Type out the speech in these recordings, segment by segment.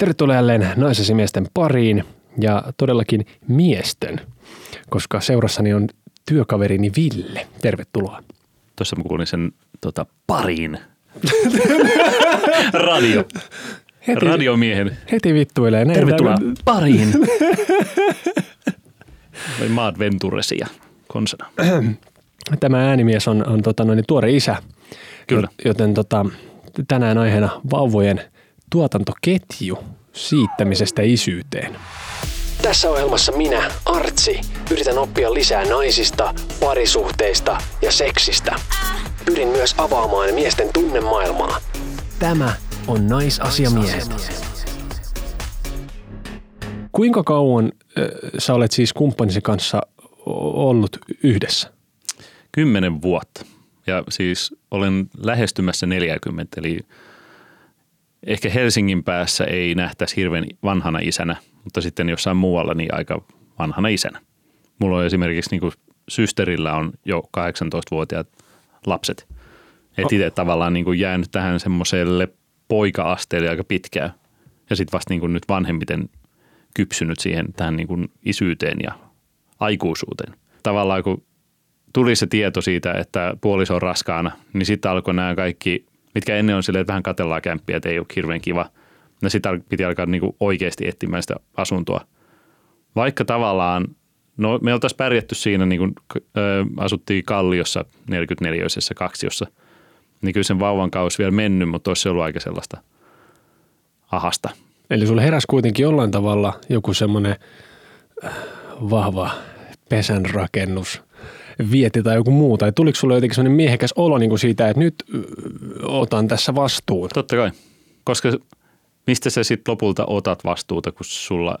Tervetuloa jälleen naisesimiesten pariin ja todellakin miesten, koska seurassani on työkaverini Ville. Tervetuloa. Tuossa mä kuulin sen tota, pariin. Radio. Heti, Radiomiehen. heti vittuilee. Näin Tervetuloa täällä- pariin. Vai Maad Venturesia konsana. Tämä äänimies on, on tota, noin, tuore isä. Kyllä. Joten tota, tänään aiheena vauvojen tuotantoketju siittämisestä isyyteen. Tässä ohjelmassa minä, Artsi, yritän oppia lisää naisista, parisuhteista ja seksistä. Pyrin myös avaamaan miesten tunnemaailmaa. Tämä on Naisasiamiehet. Kuinka kauan äh, sä olet siis kumppanisi kanssa ollut yhdessä? Kymmenen vuotta. Ja siis olen lähestymässä 40, eli ehkä Helsingin päässä ei nähtäisi hirveän vanhana isänä, mutta sitten jossain muualla niin aika vanhana isänä. Mulla on esimerkiksi niin kuin systerillä on jo 18-vuotiaat lapset. Et itse tavallaan niin kuin jäänyt tähän semmoiselle poika-asteelle aika pitkään. Ja sitten vasta niin kuin nyt vanhemmiten kypsynyt siihen tähän niin kuin isyyteen ja aikuisuuteen. Tavallaan kun tuli se tieto siitä, että puoliso on raskaana, niin sitten alkoi nämä kaikki, mitkä ennen on silleen, että vähän katellaan kämppiä, että ei ole hirveän kiva. No al- piti alkaa niinku oikeasti etsimään sitä asuntoa. Vaikka tavallaan, no me oltaisiin pärjätty siinä, niin kuin, ö, asuttiin Kalliossa 44 kaksiossa, niin kyllä sen vauvan kausi vielä mennyt, mutta olisi ollut aika sellaista ahasta. Eli sulle heräsi kuitenkin jollain tavalla joku semmoinen äh, vahva pesänrakennus, vieti tai joku muu, tai tuliko sulle jotenkin semmoinen miehekäs olo niin kuin siitä, että nyt otan tässä vastuun? Totta kai, koska mistä sä sitten lopulta otat vastuuta, kun sulla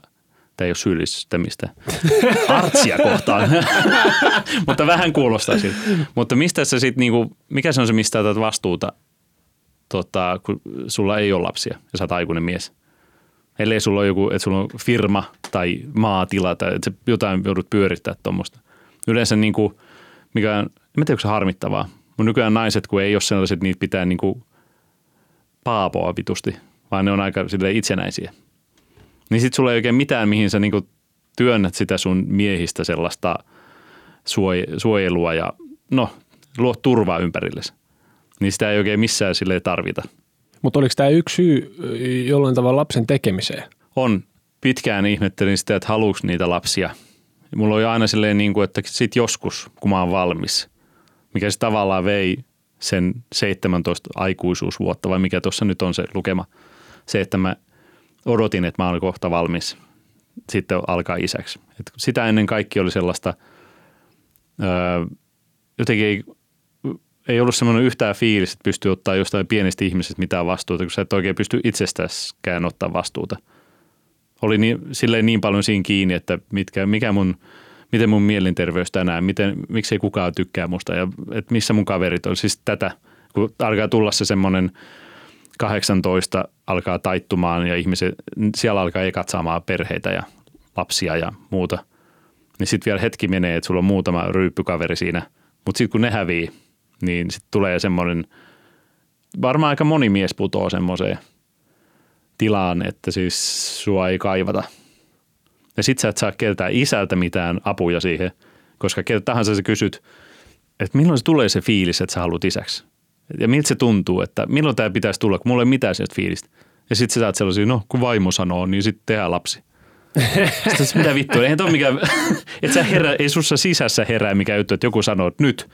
tämä ei ole syyllistämistä artsia kohtaan, mutta vähän kuulostaa siltä. Mutta mistä sä sitten, niinku, mikä se on se, mistä otat vastuuta, tota, kun sulla ei ole lapsia ja sä oot aikuinen mies? Ellei sulla ole joku, että sulla on firma tai maatila tai että jotain joudut pyörittää tuommoista. Yleensä niin kuin, mikä on, en tiedä, onko se harmittavaa, mutta nykyään naiset, kun ei ole sellaiset, että niitä pitää niin kuin paapoa vitusti, vaan ne on aika itsenäisiä. Niin sit sulla ei oikein mitään, mihin sä niinku työnnät sitä sun miehistä sellaista suoj- suojelua ja no, luo turvaa ympärillesi. Niin sitä ei oikein missään sille tarvita. Mutta oliko tämä yksi syy jollain tavalla lapsen tekemiseen? On, pitkään ihmettelin sitä, että haluuks niitä lapsia. Mulla oli aina silleen niin kuin, että sit joskus, kun mä oon valmis, mikä se tavallaan vei sen 17 aikuisuusvuotta, vai mikä tuossa nyt on se lukema. Se, että mä odotin, että mä olen kohta valmis sitten alkaa isäksi. Et sitä ennen kaikki oli sellaista, öö, jotenkin ei, ei ollut semmoinen yhtään fiilis, että pystyy ottaa jostain pienestä ihmisestä mitään vastuuta, kun sä et oikein pysty itsestäskään ottaa vastuuta. Oli niin, silleen niin paljon siinä kiinni, että mitkä, mikä mun, miten mun mielenterveys tänään, miten, miksi ei kukaan tykkää musta ja että missä mun kaverit on. Siis tätä, kun alkaa tulla se semmoinen 18 alkaa taittumaan ja ihmiset, siellä alkaa ekat saamaan perheitä ja lapsia ja muuta. Niin sitten vielä hetki menee, että sulla on muutama ryyppykaveri siinä. Mutta sitten kun ne hävii, niin sitten tulee semmoinen, varmaan aika moni mies putoo semmoiseen tilaan, että siis sua ei kaivata. Ja sit sä et saa keltään isältä mitään apuja siihen, koska keltä tahansa sä kysyt, että milloin se tulee se fiilis, että sä haluat isäksi. Ja miltä se tuntuu, että milloin tämä pitäisi tulla, kun mulla ei mitään sieltä fiilistä. Ja sitten sä saat sellaisia, no kun vaimo sanoo, niin sitten tehdään lapsi. Sitten mitä vittua, eihän toi mikään, että sä herää, ei sussa sisässä herää mikä juttu, että joku sanoo, että nyt,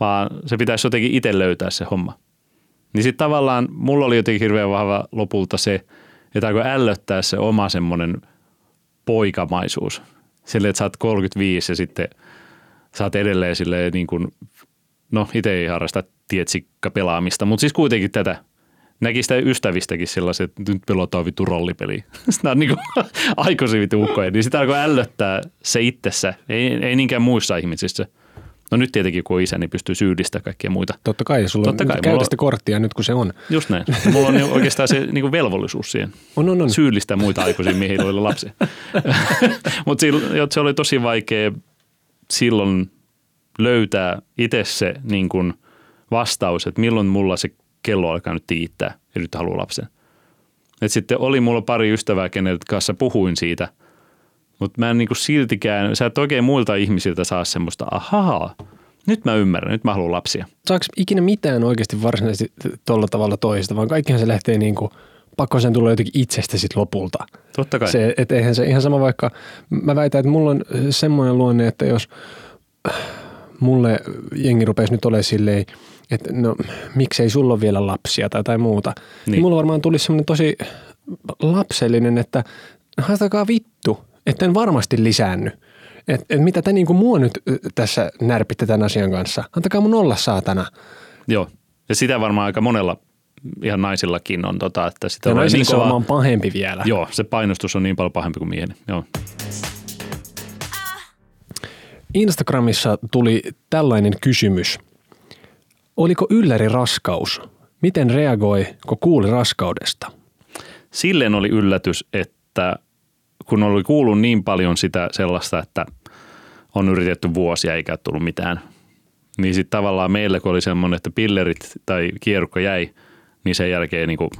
vaan se pitäisi jotenkin itse löytää se homma. Niin sitten tavallaan mulla oli jotenkin hirveän vahva lopulta se, alkoi ällöttää se oma semmoinen poikamaisuus. Silleen, että sä oot 35 ja sitten sä oot edelleen silleen niin kuin, no itse ei harrasta tietsikka pelaamista, mutta siis kuitenkin tätä. Näki sitä ystävistäkin sellaiset, että nyt pelataan vittu rollipeliä. Sitä on niin kuin aikuisia vittu ukkoja. Niin sitä alkoi ällöttää se itsessä, ei, ei niinkään muissa ihmisissä. No nyt tietenkin kun on isä, niin pystyy syyllistämään kaikkia muita. Totta kai, sulla Totta on kai, on- sitä korttia nyt kun se on. Just näin. Mulla on oikeastaan se niin velvollisuus siihen. On, on, on. Syyllistää muita aikuisia miehiä, joilla on lapsia. Mutta se oli tosi vaikea silloin löytää itse se niin kuin vastaus, että milloin mulla se kello alkaa nyt tiittää ja nyt haluaa lapsen. Et sitten oli mulla pari ystävää, kenen kanssa puhuin siitä, mutta mä en niinku siltikään, sä et oikein muilta ihmisiltä saa semmoista, ahaa, nyt mä ymmärrän, nyt mä haluan lapsia. Saako ikinä mitään oikeasti varsinaisesti tuolla tavalla toista, vaan kaikkihan se lähtee niin kuin, pakko sen tulla jotenkin itsestä sit lopulta. Totta kai. Se, et eihän se ihan sama vaikka, mä väitän, että mulla on semmoinen luonne, että jos mulle jengi rupesi nyt olemaan silleen, että no miksei sulla ole vielä lapsia tai tai muuta. Niin. niin mulla varmaan tuli semmoinen tosi lapsellinen, että haastakaa vittu, että en varmasti lisäänny. Et, et mitä te niinku mua nyt tässä närpitte tämän asian kanssa? Antakaa mun olla saatana. Joo, ja sitä varmaan aika monella ihan naisillakin on, tota, että sitä ja on naisilla niin se on kova, varmaan pahempi vielä. Joo, se painostus on niin paljon pahempi kuin miehen. Joo. Instagramissa tuli tällainen kysymys. Oliko ylläri raskaus? Miten reagoi, kun kuuli raskaudesta? Silleen oli yllätys, että kun oli kuullut niin paljon sitä sellaista, että on yritetty vuosia eikä ole tullut mitään, niin sitten tavallaan meille, kun oli semmoinen, että pillerit tai kierukka jäi, niin sen jälkeen niin kuin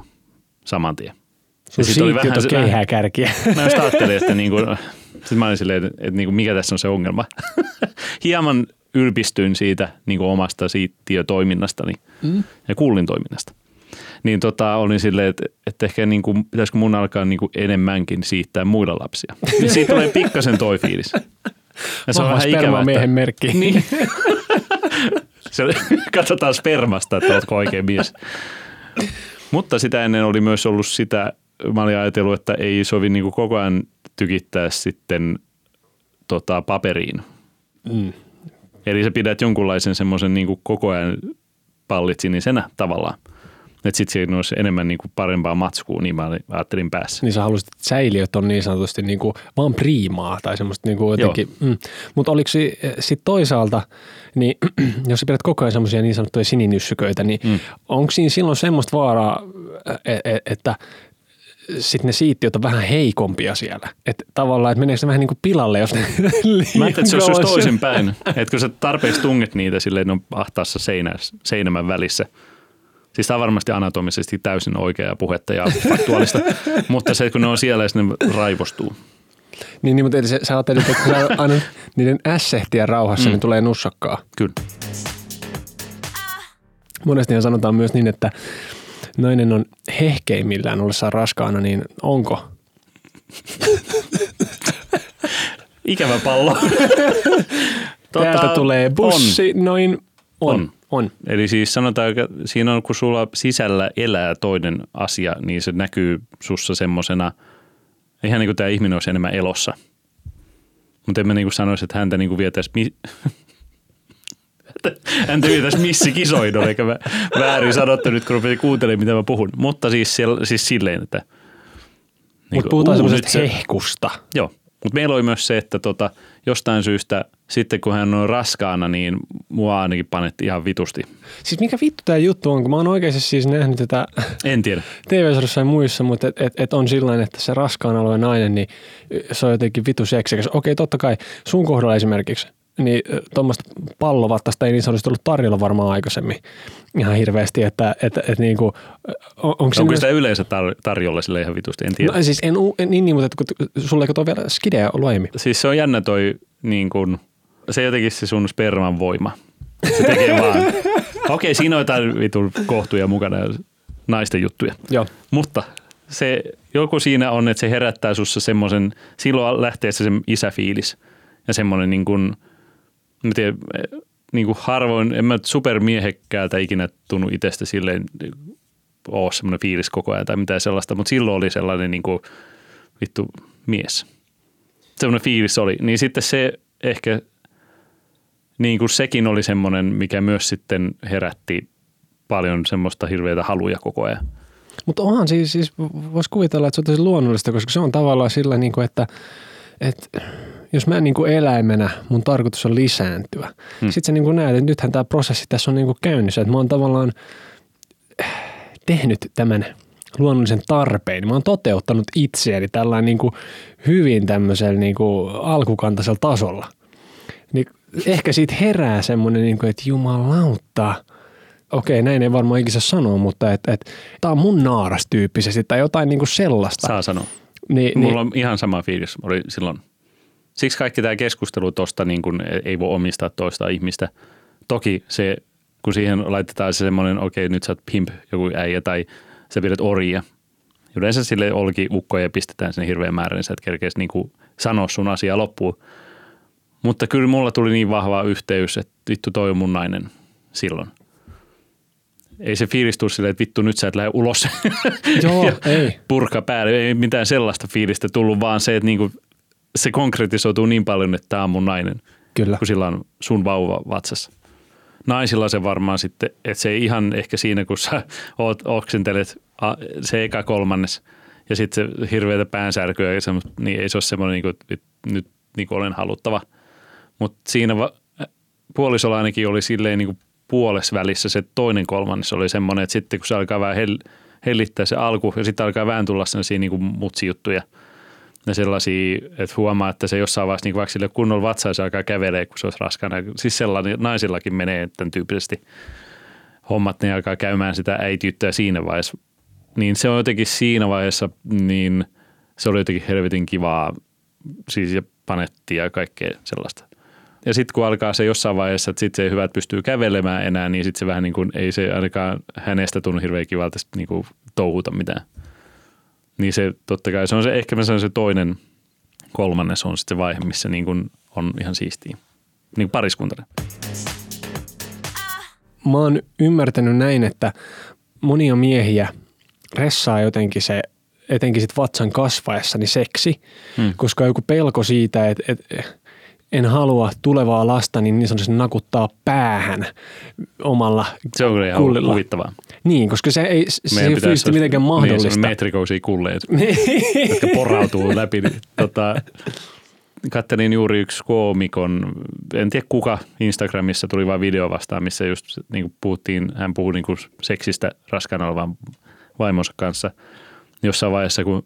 saman tien. Sun sit oli vähän se- keihää kärkiä. Mä just ajattelin, että niin kuin, sit mä olin silleen, että, että niin kuin mikä tässä on se ongelma. Hieman ylpistyin siitä niin kuin omasta siittiötoiminnastani mm. ja kuulin toiminnasta. Niin tota, olin silleen, että, että ehkä niin kuin, pitäisikö mun alkaa niin kuin enemmänkin siittää muilla lapsia. Niin siitä tulee pikkasen toi fiilis. Ja se on vähän ikävä, että, miehen merkki. niin. se, katsotaan spermasta, että oletko oikein mies. Mutta sitä ennen oli myös ollut sitä, mä olin ajatellut, että ei sovi niin kuin koko ajan tykittää sitten tota, paperiin. Mm. Eli sä pidät jonkunlaisen semmoisen niin koko ajan pallit sinisenä tavallaan. Että sitten siinä olisi enemmän niin kuin parempaa matskua, niin mä ajattelin päässä. Niin sä haluaisit, että säiliöt on niin sanotusti niin kuin vaan priimaa tai semmoista niin kuin jotenkin. Mm. Mutta oliko sitten toisaalta, niin jos sä pidät koko ajan semmoisia niin sanottuja sininyssyköitä, niin mm. onko siinä silloin semmoista vaaraa, e- e- että sitten ne siittiöt on vähän heikompia siellä. Että tavallaan, että meneekö se vähän niin kuin pilalle, jos ne Mä ajattelin, että se olisi toisinpäin. että kun sä tarpeeksi tunget niitä silleen, ne on ahtaassa seinä, seinämän välissä. Siis tämä on varmasti anatomisesti täysin oikeaa puhetta ja faktuaalista, mutta se, kun ne on siellä sitten ne raivostuu. Niin, niin mutta eli sä, sä ajattelit, että kun sä annat niiden ässehtiä rauhassa, mm. niin tulee nussakkaa. Kyllä. Monestihan sanotaan myös niin, että nainen on hehkeimmillään ollessaan raskaana, niin onko? Ikävä pallo. Tota, Täältä tulee bussi, on. noin on. On. Eli siis sanotaan, että siinä on, kun sulla sisällä elää toinen asia, niin se näkyy sussa semmosena, ihan niin kuin tämä ihminen olisi enemmän elossa. Mutta en mä niin sanoisi, että häntä niin kuin vietäisi, mi- häntä vietäisi missikisoidon, eikä mä väärin sanottu nyt, kun rupesin kuuntelemaan, mitä mä puhun. Mutta siis, siellä, siis silleen, että... Mutta niinku, puhutaan semmoisesta hehkusta. Joo, mutta meillä oli myös se, että tota, jostain syystä sitten kun hän on raskaana, niin mua ainakin panetti ihan vitusti. Siis mikä vittu tämä juttu on, kun mä oon oikeasti siis nähnyt tätä En tiedä. TV-sarjassa ja muissa, mutta et, et, et on sillä että se raskaan alueen nainen, niin se on jotenkin vitu seksikäs. Okei, totta kai sun kohdalla esimerkiksi, niin tuommoista pallovattasta ei niin sanotusti ollut tarjolla varmaan aikaisemmin ihan hirveästi, että et, et niinku, on, onko se Onko myös, sitä yleensä tar- tarjolla sille ihan vitusti? En tiedä. no, siis en, en, niin, niin, mutta kun, sulla eikö tuo vielä skidejä ollut aiemmin? Siis se on jännä toi, niin kun, se jotenkin se sun sperman voima. Se tekee vaan. Okei, siinä on jotain vitun kohtuja mukana ja naisten juttuja. Joo. Mutta se, joku siinä on, että se herättää sussa semmoisen, silloin lähtee se, isäfiilis ja semmoinen niin kuin, mä tiedän, niin kuin harvoin, en mä supermiehekkäältä ikinä tunnu itsestä silleen, ole semmoinen fiilis koko ajan tai mitään sellaista, mutta silloin oli sellainen niin kuin, vittu mies. Semmoinen fiilis oli. Niin sitten se ehkä, niin kuin sekin oli semmoinen, mikä myös sitten herätti paljon semmoista hirveitä haluja koko ajan. Mutta onhan siis, siis voisi kuvitella, että se on tosi luonnollista, koska se on tavallaan sillä, niin kuin, että, että jos mä niin kuin eläimenä, mun tarkoitus on lisääntyä. Hmm. Sitten sä niin kuin näet, että nythän tämä prosessi tässä on niin kuin käynnissä, että mä oon tavallaan tehnyt tämän luonnollisen tarpeen. Mä oon toteuttanut itseäni tällä niin kuin hyvin tämmöisellä niin kuin alkukantaisella tasolla. Niin ehkä siitä herää semmoinen, niin kuin, että jumalauta, okei, näin ei varmaan ikinä sanoa, mutta että et, tämä on mun naaras tyyppisesti tai jotain niin kuin sellaista. Saa sanoa. Niin, Mulla on ihan sama fiilis. Oli silloin. Siksi kaikki tämä keskustelu tuosta niin kun ei voi omistaa toista ihmistä. Toki se, kun siihen laitetaan se semmoinen, okei okay, nyt sä oot pimp, joku äijä tai sä pidät orjia. Yleensä sille olki ukkoja pistetään sinne hirveän määrän, niin sä et kerkeäisi niin sanoa sun asiaa loppuun. Mutta kyllä mulla tuli niin vahva yhteys, että vittu toi on mun nainen silloin. Ei se fiilis tule silleen, että vittu nyt sä et lähde ulos. Joo, ei. Purka päälle. Ei mitään sellaista fiilistä tullut, vaan se, että niinku, se konkretisoituu niin paljon, että tämä on mun nainen. Kyllä. Kun sillä on sun vauva vatsassa. Naisilla se varmaan sitten, että se ei ihan ehkä siinä, kun sä oot, oksentelet se eka kolmannes ja sitten se hirveätä päänsärkyä, ja niin ei se ole semmoinen, niin kuin, että nyt niin kuin olen haluttava. Mutta siinä va, puolisolla ainakin oli silleen niin kuin puolessa välissä se toinen kolmannes oli semmoinen, että sitten kun se alkaa vähän hell, hellittää se alku ja sitten alkaa vähän tulla sellaisia niin mutsijuttuja ja sellaisia, että huomaa, että se jossain vaiheessa niin vaikka sille kunnolla vatsaa se alkaa kävelee, kun se olisi raskana. Siis sellainen, naisillakin menee tämän tyyppisesti hommat, ne alkaa käymään sitä äitiyttöä siinä vaiheessa. Niin se on jotenkin siinä vaiheessa, niin se oli jotenkin helvetin kivaa, siis ja panettia ja kaikkea sellaista. Ja sitten kun alkaa se jossain vaiheessa, että sitten se ei hyvä, että pystyy kävelemään enää, niin sitten se vähän niin kuin, ei se ainakaan hänestä tunnu hirveän kivalta niin kuin touhuta mitään. Niin se totta kai, se on se ehkä se, on se toinen, kolmannes on sitten se vaihe, missä niin kuin on ihan siistiä. Niin pariskuntana. Mä oon ymmärtänyt näin, että monia miehiä ressaa jotenkin se etenkin sit vatsan kasvaessa, niin seksi, hmm. koska joku pelko siitä, että, että en halua tulevaa lasta niin, niin sanotusti nakuttaa päähän omalla Se on kyllä ihan kullilla. huvittavaa. Niin, koska se ei, se ei fyysisesti mitenkään niin, mahdollista. Niin, metrikoisia kulleet, jotka porautuu läpi. Tota, kattelin juuri yksi koomikon, en tiedä kuka, Instagramissa tuli vain video vastaan, missä just niin kuin puhuttiin, hän puhui niin kuin seksistä raskaana olevan vaimonsa kanssa jossain vaiheessa, kun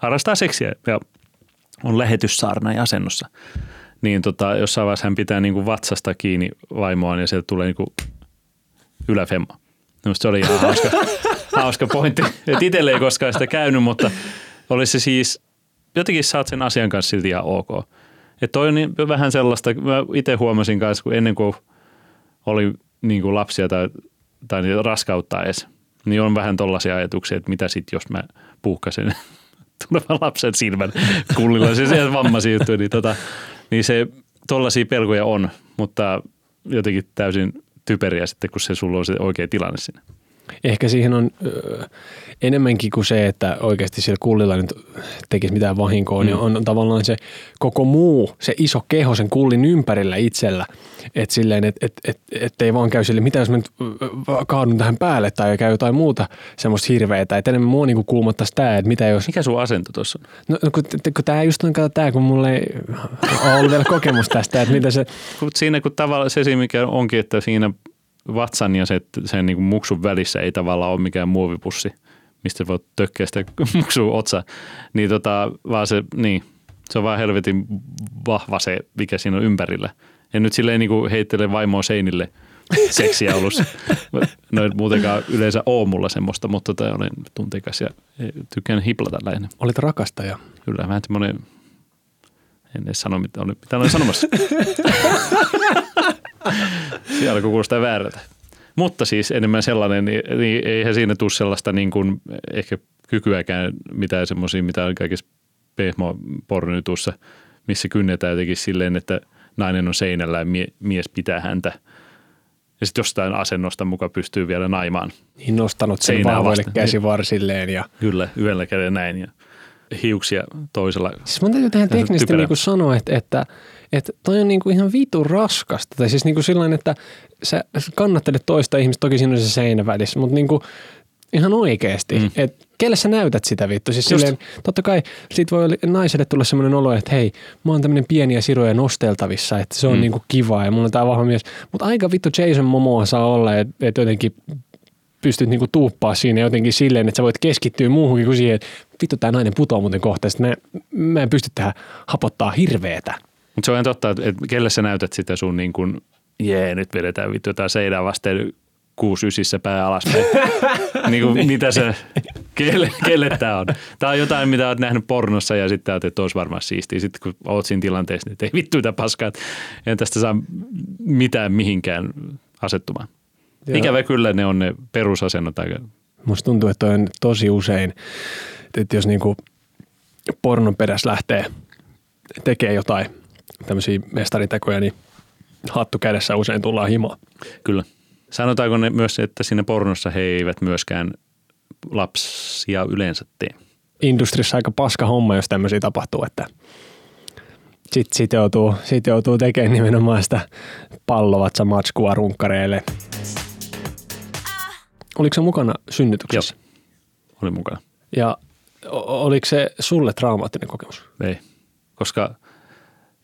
harrastaa seksiä ja on lähetyssaarna ja asennossa niin tota, jossain vaiheessa hän pitää niin kuin vatsasta kiinni vaimoaan ja sieltä tulee niin kuin yläfemma. Minusta se oli ihan hauska, hauska pointti. Et itselle ei koskaan sitä käynyt, mutta olisi se siis, jotenkin saat sen asian kanssa silti ihan ok. Että toi on niin, vähän sellaista, mä itse huomasin kanssa, kun ennen kuin oli niin kuin lapsia tai, tai raskautta edes, niin on vähän tollaisia ajatuksia, että mitä sitten, jos mä puhkasen tulevan lapsen silmän kullilla, se sieltä vammaisia juttuja, niin tota, niin se, tollaisia pelkoja on, mutta jotenkin täysin typeriä sitten, kun se sulla on se oikea tilanne sinne. Ehkä siihen on ö, enemmänkin kuin se, että oikeasti sillä kullilla nyt tekisi mitään vahinkoa, niin mm. niin on tavallaan se koko muu, se iso keho sen kullin ympärillä itsellä. Että silleen, että et, et, et ei vaan käy sille, mitä jos mä nyt kaadun tähän päälle tai käy jotain muuta semmoista hirveätä. Että enemmän mua niinku kuumottaisi tämä, että mitä jos... Mikä sun asento tuossa on? No, no kun, kun tämä just on, kato tämä, kun mulla ei ole ollut vielä kokemus tästä, että mitä se... Siinä kun tavallaan se, mikä onkin, että siinä vatsan ja se, sen niin kuin muksun välissä ei tavallaan ole mikään muovipussi, mistä voit tökkeä sitä muksua otsa. Niin tota, vaan se, niin, se on vaan helvetin vahva se, mikä siinä on ympärillä. Ja nyt silleen niin kuin heittele vaimoa seinille seksiaulussa. No ei muutenkaan yleensä ole mulla semmoista, mutta tota, olen tunteikas ja tykkään hiplata lähinnä. Olit rakastaja. Kyllä, vähän semmoinen, en edes sano mitä, mitä olen sanomassa. Siellä kuulostaa väärältä. Mutta siis enemmän sellainen, niin, niin eihän siinä tule sellaista niin kuin ehkä kykyäkään mitään semmoisia, mitä on kaikessa pehmo pornytussa, missä kynnetään jotenkin silleen, että nainen on seinällä ja mie, mies pitää häntä. Ja sitten jostain asennosta mukaan pystyy vielä naimaan. Niin nostanut sen vahvoille käsivarsilleen. Ja... Kyllä, yhdellä kädellä näin ja hiuksia toisella. Siis mun täytyy tähän teknisesti niin sanoa, että, että että toi on niinku ihan vitu raskasta. Tai siis niinku sillain, että sä kannattelet toista ihmistä, toki siinä on se seinä välissä, mutta niinku ihan oikeasti. Mm. Että kelle sä näytät sitä vittu? Siis silleen, totta kai siitä voi naiselle tulla semmoinen olo, että hei, mä oon tämmöinen pieniä siroja nosteltavissa, että se on mm. niinku kiva ja mulla on tää vahva mies. Mutta aika vittu Jason Momoa saa olla, että et jotenkin pystyt niinku tuuppaa siinä jotenkin silleen, että sä voit keskittyä muuhunkin kuin siihen, että vittu tämä nainen putoaa muuten kohta. Mä, mä en pysty tähän hapottaa hirveetä. Mutta se on totta, että kelle sä näytät sitä sun niin kuin, jee, nyt vedetään vittu jotain seinää vasten kuusi ysissä pää alaspäin. niin kuin, mitä se, kelle, kelle tämä on? Tämä on jotain, mitä olet nähnyt pornossa ja sitten ajattelet, että olisi varmaan siistiä. Sitten kun olet siinä tilanteessa, niin ei vittu mitä paskaa, en tästä saa mitään mihinkään asettumaan. Joo. Ikävä kyllä ne on ne perusasennot. Musta tuntuu, että on tosi usein, että jos niinku pornon perässä lähtee tekee jotain tämmöisiä mestaritekoja, niin hattu kädessä usein tullaan himoa. Kyllä. Sanotaanko ne myös, että siinä pornossa he eivät myöskään lapsia yleensä tee? Industrissa aika paska homma, jos tämmöisiä tapahtuu, että sitten sit joutuu, sit joutuu tekemään nimenomaan sitä pallovatsa matskua runkkareille. Oliko se mukana synnytyksessä? Joo, oli mukana. Ja oliko se sulle traumaattinen kokemus? Ei, koska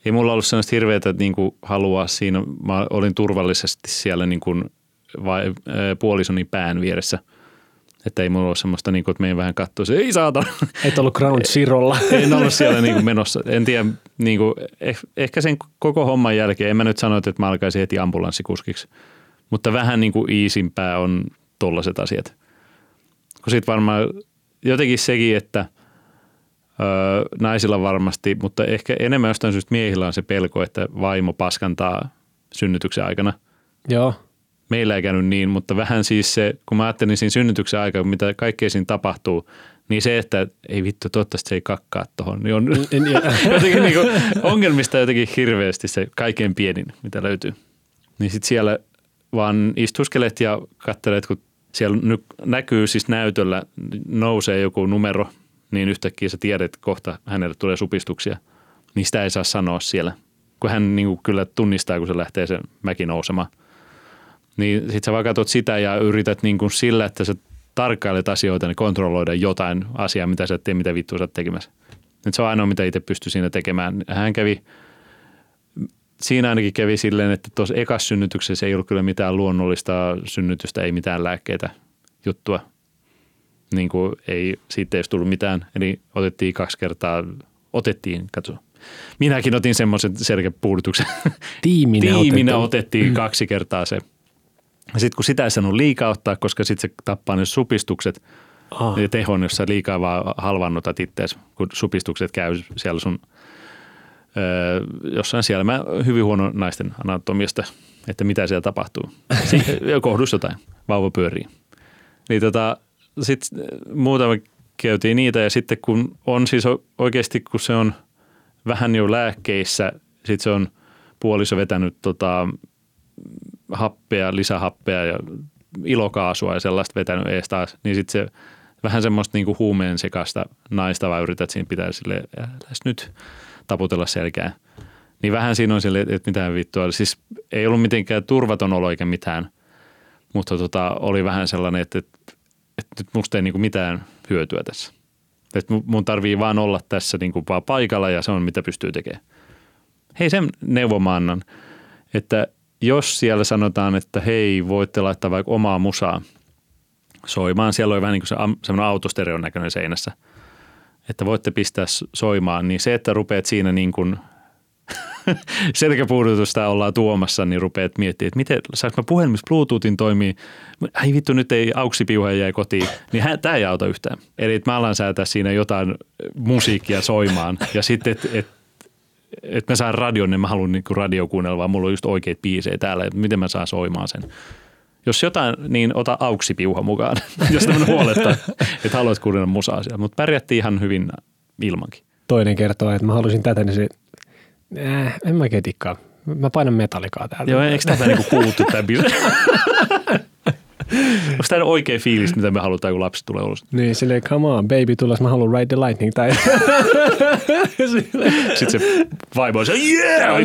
ei mulla ollut sellaista hirveätä niin kuin halua siinä. Mä olin turvallisesti siellä niin kuin vai, puolisoni pään vieressä. Että ei mulla ole semmoista, niin kuin, että meidän vähän katsoisi, ei saata. Et ollut ground zerolla. en ollut siellä niin kuin menossa. En tiedä, niin kuin, eh, ehkä sen koko homman jälkeen, en mä nyt sano, että mä alkaisin heti ambulanssikuskiksi. Mutta vähän niin kuin iisimpää on tollaiset asiat. Kun sitten varmaan jotenkin sekin, että öö, naisilla varmasti, mutta ehkä enemmän jostain syystä miehillä on se pelko, että vaimo paskantaa synnytyksen aikana. Joo. Meillä ei käynyt niin, mutta vähän siis se, kun mä ajattelin siinä synnytyksen aikana, mitä kaikkea siinä tapahtuu, niin se, että ei vittu, toivottavasti se ei kakkaa tuohon, niin on jotenkin niin kuin ongelmista jotenkin hirveästi se kaikkein pienin, mitä löytyy. Niin sitten siellä vaan istuskelet ja katselet, kun siellä nyt näkyy siis näytöllä, nousee joku numero, niin yhtäkkiä sä tiedät, että kohta hänelle tulee supistuksia. Niin sitä ei saa sanoa siellä, kun hän niin kuin kyllä tunnistaa, kun se lähtee sen mäki nousemaan. Niin sit sä vaan katsot sitä ja yrität niin kuin sillä, että sä tarkkailet asioita, niin kontrolloida jotain asiaa, mitä sä et tee, mitä vittua sä oot tekemässä. Nyt se on ainoa, mitä itse pystyy siinä tekemään. Hän kävi siinä ainakin kävi silleen, että tuossa ekas synnytyksessä ei ollut kyllä mitään luonnollista synnytystä, ei mitään lääkkeitä juttua. Niin kuin ei, siitä ei olisi tullut mitään. Eli otettiin kaksi kertaa, otettiin, katso. Minäkin otin semmoisen selkäpuudutuksen. Tiiminä, Tiiminä otettiin mm. kaksi kertaa se. Sitten kun sitä ei saanut liikaa ottaa, koska sitten se tappaa ne supistukset ah. ja tehon, jos sä liikaa vaan halvannutat itseäsi, kun supistukset käy siellä sun – jossain siellä mä hyvin huono naisten anatomiasta, että mitä siellä tapahtuu. Kohdus jotain, vauva pyörii. Niin tota, sitten muutama käytiin niitä ja sitten kun on siis oikeasti, kun se on vähän jo lääkkeissä, sitten se on puoliso vetänyt tota, happea, lisähappea ja ilokaasua ja sellaista vetänyt ees taas, niin sitten se vähän semmoista niinku huumeen sekasta naista vaan yrität siinä pitää sille nyt taputella selkää. Niin vähän siinä on sille, että mitään vittua. Siis ei ollut mitenkään turvaton olo eikä mitään, mutta tota, oli vähän sellainen, että, että, että nyt musta ei niin mitään hyötyä tässä. Että mun tarvii vaan olla tässä niin kuin vaan paikalla ja se on mitä pystyy tekemään. Hei sen neuvon mä annan, että jos siellä sanotaan, että hei voitte laittaa vaikka omaa musaa soimaan, siellä on vähän niin kuin se, semmoinen autostereon näköinen seinässä – että voitte pistää soimaan, niin se, että rupeat siinä niin kuin selkäpuudutusta ollaan tuomassa, niin rupeat miettimään, että miten, saanko mä puhelimessa Bluetoothin toimii, ai vittu nyt ei auksipiuha jäi kotiin, niin tämä ei auta yhtään. Eli että mä alan säätää siinä jotain musiikkia soimaan ja sitten, että et, et mä saan radion, niin mä haluan niinku radio kuunnella, vaan mulla on just oikeat biisejä täällä, että miten mä saan soimaan sen. Jos jotain, niin ota auksipiuha mukaan, jos tämmöinen huolettaa, että haluat kuunnella musaa siellä. Mutta pärjättiin ihan hyvin ilmankin. Toinen kertoo, että mä halusin tätä, niin se, äh, en mä ketikkaa. Mä painan metallikaa täältä. Joo, eikö tätä niinku kuultu tämä Onko tämä oikea fiilis, mitä me halutaan, kun lapsi tulee ulos? Niin, silleen, come on, baby, tulos, mä haluan ride the lightning. Tai... Sitten se vaimo on se, yeah!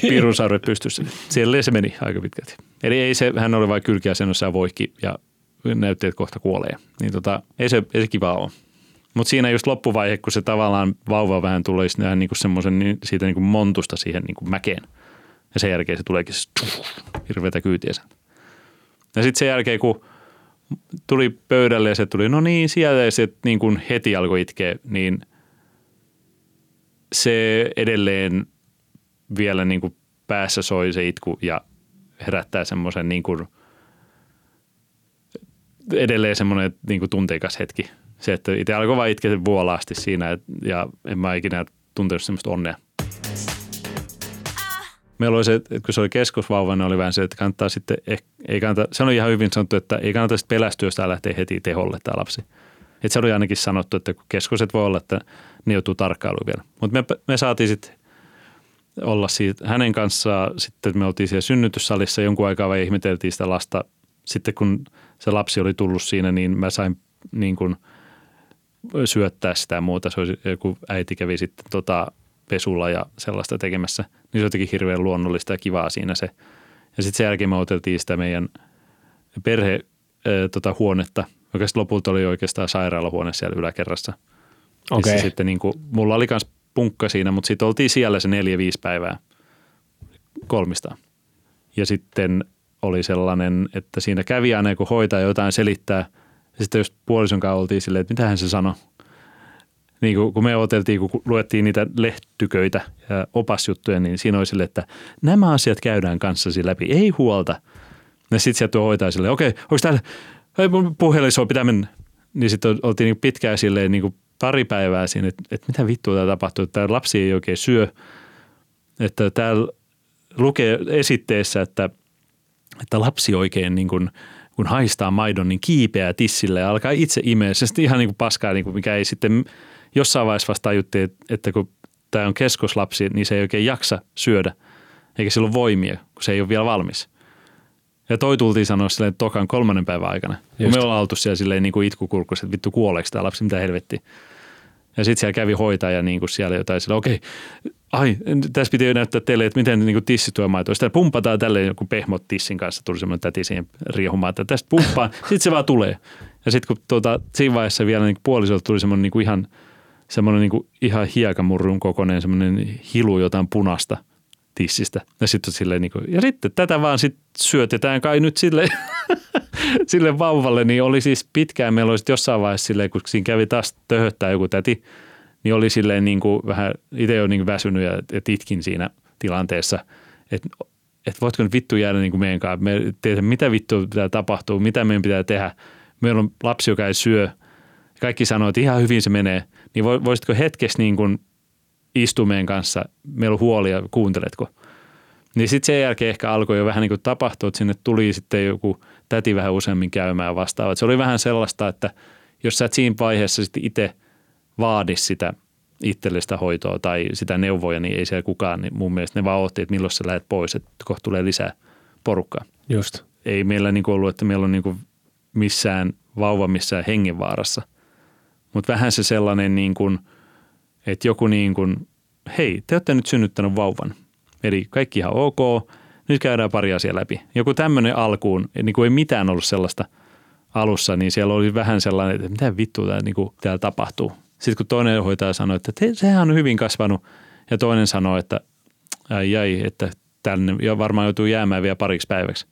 Pirun sarvet pystyssä. Siellä se meni aika pitkälti. Eli ei se, hän oli vain kylkiasennossa ja voikki ja näytti, että kohta kuolee. Niin tota, ei se, ei se kiva ole. Mutta siinä just loppuvaihe, kun se tavallaan vauva vähän tulee niin kuin semmoisen niin siitä niin kuin montusta siihen niin kuin mäkeen. Ja sen jälkeen se tuleekin hirveätä kyytiä. Ja sitten sen jälkeen, kun tuli pöydälle ja se tuli, no niin, sieltä ja se niin kuin heti alkoi itkeä, niin se edelleen vielä niin kuin päässä soi se itku ja herättää semmoisen niin edelleen semmoinen niin tunteikas hetki. Se, että itse alkoi vaan itkeä vuolaasti siinä et, ja en mä ikinä tuntenut semmoista onnea. Meillä oli se, että kun se oli keskosvauva, niin oli vähän se, että kannattaa sitten, eh, ei kannata, se on ihan hyvin sanottu, että ei kannata sitten pelästyä, jos lähtee heti teholle tämä lapsi. Että se oli ainakin sanottu, että kun keskoset voi olla, että ne joutuu tarkkailuun vielä. Mutta me, me saatiin sitten olla siitä hänen kanssaan. Sitten me oltiin siellä synnytyssalissa jonkun aikaa ja ihmeteltiin sitä lasta. Sitten kun se lapsi oli tullut siinä, niin mä sain niin kuin syöttää sitä ja muuta. Se oli, joku äiti kävi sitten tota pesulla ja sellaista tekemässä. Niin se jotenkin hirveän luonnollista ja kivaa siinä se. Ja sitten sen jälkeen me oteltiin sitä meidän perhe äh, tota, huonetta, joka sitten lopulta oli oikeastaan sairaalahuone siellä yläkerrassa. Okei. Missä sitten niin kuin, mulla oli myös punkka siinä, mutta sitten oltiin siellä se neljä-viisi päivää kolmista. Ja sitten oli sellainen, että siinä kävi aina kun hoitaa jotain selittää. Ja sitten jos puolison kanssa oltiin silleen, että mitähän se sanoi. Niin kun me oteltiin, kun luettiin niitä lehtyköitä ja opasjuttuja, niin siinä oli silleen, että nämä asiat käydään kanssasi läpi, ei huolta. Ja sitten sieltä tuo hoitaa silleen, okei, onko täällä, ei mun puhelin pitää mennä. Niin sitten oltiin niin pitkään silleen niin kuin pari päivää siinä, että, että mitä vittua täällä tapahtuu, että tämä lapsi ei oikein syö. Että täällä lukee esitteessä, että, että lapsi oikein niin kuin, kun haistaa maidon, niin kiipeää tissille ja alkaa itse imeä. Se sitten ihan niin kuin paskaa, niin kuin mikä ei sitten jossain vaiheessa vasta tajuttiin, että kun tämä on keskoslapsi, niin se ei oikein jaksa syödä, eikä sillä ole voimia, kun se ei ole vielä valmis. Ja toi tultiin sanoa silleen tokan kolmannen päivän aikana. Just. Kun me ollaan oltu siellä silleen niin kuin itkukurkussa, että vittu kuoleeko tämä lapsi, mitä helvetti. Ja sitten siellä kävi hoitaja niin kuin siellä jotain sillä, okei, ai, tässä piti näyttää teille, että miten niin tissi tuo maito. Sitä pumpataan tälle joku pehmot tissin kanssa, tuli semmoinen täti siihen riehumaan, että tästä pumppaa, sitten se vaan tulee. Ja sitten kun tuota, siinä vaiheessa vielä niin puolisolta tuli semmoinen niin kuin ihan, semmoinen niin kuin ihan hiekamurrun kokoinen semmoinen hilu jotain punasta tissistä. Ja sitten silleen niin kuin, ja sitten tätä vaan sit syötetään kai nyt sille, sille vauvalle, niin oli siis pitkään, meillä oli jossain vaiheessa silleen, kun siinä kävi taas töhöttää joku täti, niin oli silleen niin kuin vähän, itse jo niin väsynyt ja, ja titkin siinä tilanteessa, että että voitko nyt vittu jäädä niin kuin meidän kanssa, me tehdä, mitä vittu pitää tapahtua, mitä meidän pitää tehdä. Meillä on lapsi, joka ei syö. Kaikki sanoo, että ihan hyvin se menee. Niin voisitko hetkessä niin kuin istua meidän kanssa, meillä on huolia, kuunteletko? Niin sitten sen jälkeen ehkä alkoi jo vähän niin kuin tapahtua, että sinne tuli sitten joku täti vähän useammin käymään vastaava. Se oli vähän sellaista, että jos sä et siinä vaiheessa sitten itse vaadi sitä itsellistä hoitoa tai sitä neuvoja, niin ei siellä kukaan, niin mun mielestä ne vaan otti, että milloin sä lähdet pois, että kohta tulee lisää porukkaa. Just. Ei meillä niin ollut, että meillä on niin missään vauva missään hengenvaarassa, mutta vähän se sellainen niin kuin, että joku niin kuin, hei, te olette nyt synnyttänyt vauvan. Eli kaikki ihan ok, nyt käydään pari asiaa läpi. Joku tämmöinen alkuun, niin kuin ei mitään ollut sellaista alussa, niin siellä oli vähän sellainen, että mitä vittua täällä, niin kuin, täällä tapahtuu. Sitten kun toinen hoitaja sanoi, että sehän on hyvin kasvanut, ja toinen sanoi, että ai ai, että tänne ja varmaan joutuu jäämään vielä pariksi päiväksi.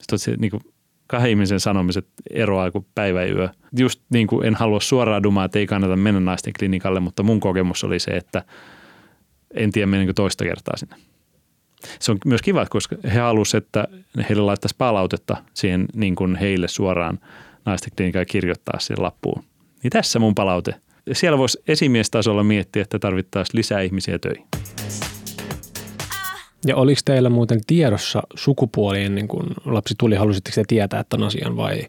Sitten se, niin kuin, kahden ihmisen sanomiset eroaa kuin päivä yö. Just niin kuin en halua suoraan dumaa, että ei kannata mennä naisten klinikalle, mutta mun kokemus oli se, että en tiedä menenkö toista kertaa sinne. Se on myös kiva, koska he halusivat, että heille laittaisi palautetta siihen niin kuin heille suoraan naisten klinikaan kirjoittaa siihen lappuun. Niin tässä mun palaute. Siellä voisi esimiestasolla miettiä, että tarvittaisiin lisää ihmisiä töihin. Ja oliko teillä muuten tiedossa sukupuoli ennen kuin lapsi tuli? Halusitteko te tietää tämän asian vai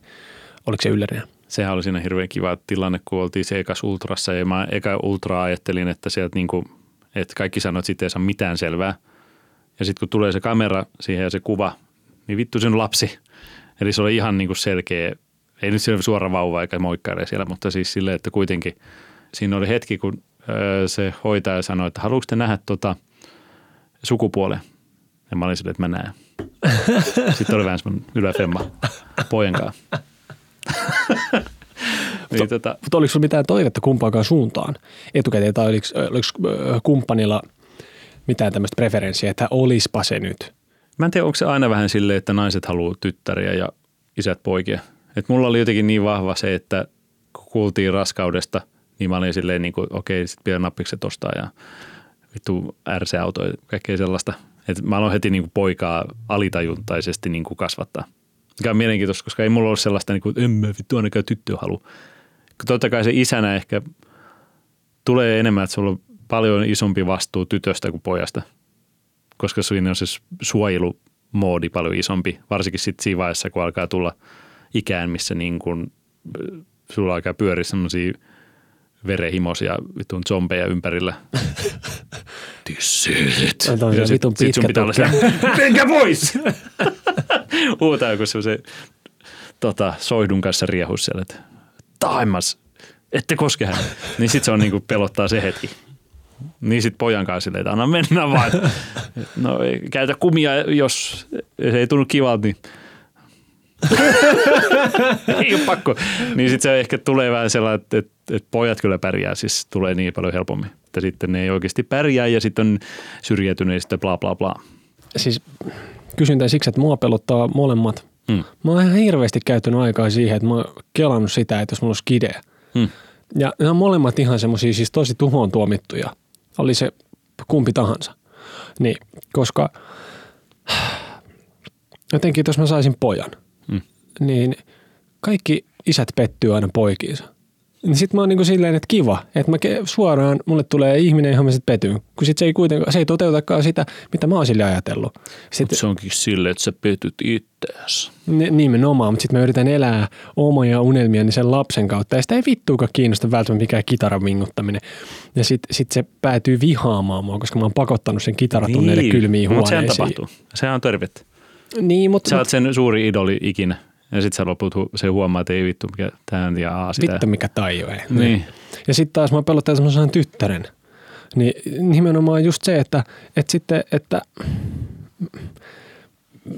oliko se yleinen? Sehän oli siinä hirveän kiva tilanne, kun oltiin se ekas ultrassa ja mä eka ultraa ajattelin, että sieltä niin kuin, että kaikki sanoivat, että siitä ei saa mitään selvää. Ja sitten kun tulee se kamera siihen ja se kuva, niin vittu sen lapsi. Eli se oli ihan niin kuin selkeä, ei nyt suora vauva eikä moikkaile siellä, mutta siis silleen, että kuitenkin siinä oli hetki, kun se hoitaja sanoi, että haluatko te nähdä tota – sukupuolen. Ja mä olin silleen, että mä näen. Sitten oli vähän semmoinen yläfemma pojan kanssa. niin, tota, mutta oliko sinulla mitään toivetta kumpaakaan suuntaan etukäteen, tai oliko, oliko kumppanilla mitään tämmöistä preferenssiä, että olispa se nyt? Mä en tiedä, onko se aina vähän silleen, että naiset haluaa tyttäriä ja isät poikia. Et mulla oli jotenkin niin vahva se, että kun kuultiin raskaudesta, niin mä olin silleen niin kuin, okei, sitten pidän nappikset ostaa ja vittu RC-auto ja kaikkea sellaista. Et mä aloin heti niin kuin poikaa alitajuntaisesti niin kuin kasvattaa. Mikä on mielenkiintoista, koska ei mulla ole sellaista, niin kuin, en mä vittu ainakaan tyttöä halua. Totta kai se isänä ehkä tulee enemmän, että sulla on paljon isompi vastuu tytöstä kuin pojasta, koska siinä on se suojelumoodi paljon isompi, varsinkin sitten siinä vaiheessa, kun alkaa tulla ikään, missä niin kun, sulla alkaa pyöriä sellaisia verenhimoisia vitun zombeja ympärillä. Ota on se Ja sit- vitun sit sun pitkä pitää olla menkää pois! Huutaa joku semmoisen tota, soihdun kanssa riehus siellä, että taimas, ette koske hän. Niin sit se on niinku pelottaa se hetki. Niin sit pojan kanssa silleen, että anna mennä vaan. No ei, käytä kumia, jos se ei tunnu kivalta, niin ei ole pakko. Niin sitten se ehkä tulee vähän sellainen, että, että, että pojat kyllä pärjää, siis tulee niin paljon helpommin. Että sitten ne ei oikeasti pärjää ja sitten on sitten bla bla bla. Siis kysyn tämän siksi, että mua pelottaa molemmat. Hmm. Mä oon ihan hirveästi käyttänyt aikaa siihen, että mä oon kelannut sitä, että jos mulla on skide. Hmm. Ja ne on molemmat ihan semmoisia siis tosi tuhoon tuomittuja. Oli se kumpi tahansa. Niin, koska jotenkin, jos mä saisin pojan, Hmm. niin kaikki isät pettyy aina poikiinsa. Niin sit mä oon niinku silleen, että kiva, että mä ke- suoraan, mulle tulee ihminen, johon mä sit petyn. Kun sit se ei kuitenkaan, se ei toteutakaan sitä, mitä mä oon sille ajatellut. Sitten se onkin silleen, että sä petyt itseäsi. Ni- Nimenomaan, mutta sitten mä yritän elää omia unelmiani sen lapsen kautta. Ja sitä ei vittuukaan kiinnosta välttämättä mikään kitaran vinguttaminen. Ja sitten sit se päätyy vihaamaan mua, koska mä oon pakottanut sen kitaratunneille niin, kylmiin mutta sehän huoneisiin. tapahtuu. Sehän on tervettä. Niin, mutta Sä oot sen suuri idoli ikinä. Ja sitten sä loput hu- se huomaa, että ei vittu, mikä tähän ja aa, sitä. vittu mikä taiju ei. Niin. Ja sitten taas mä pelottaa, mä saan tyttären. Niin nimenomaan just se, että, että sitten, että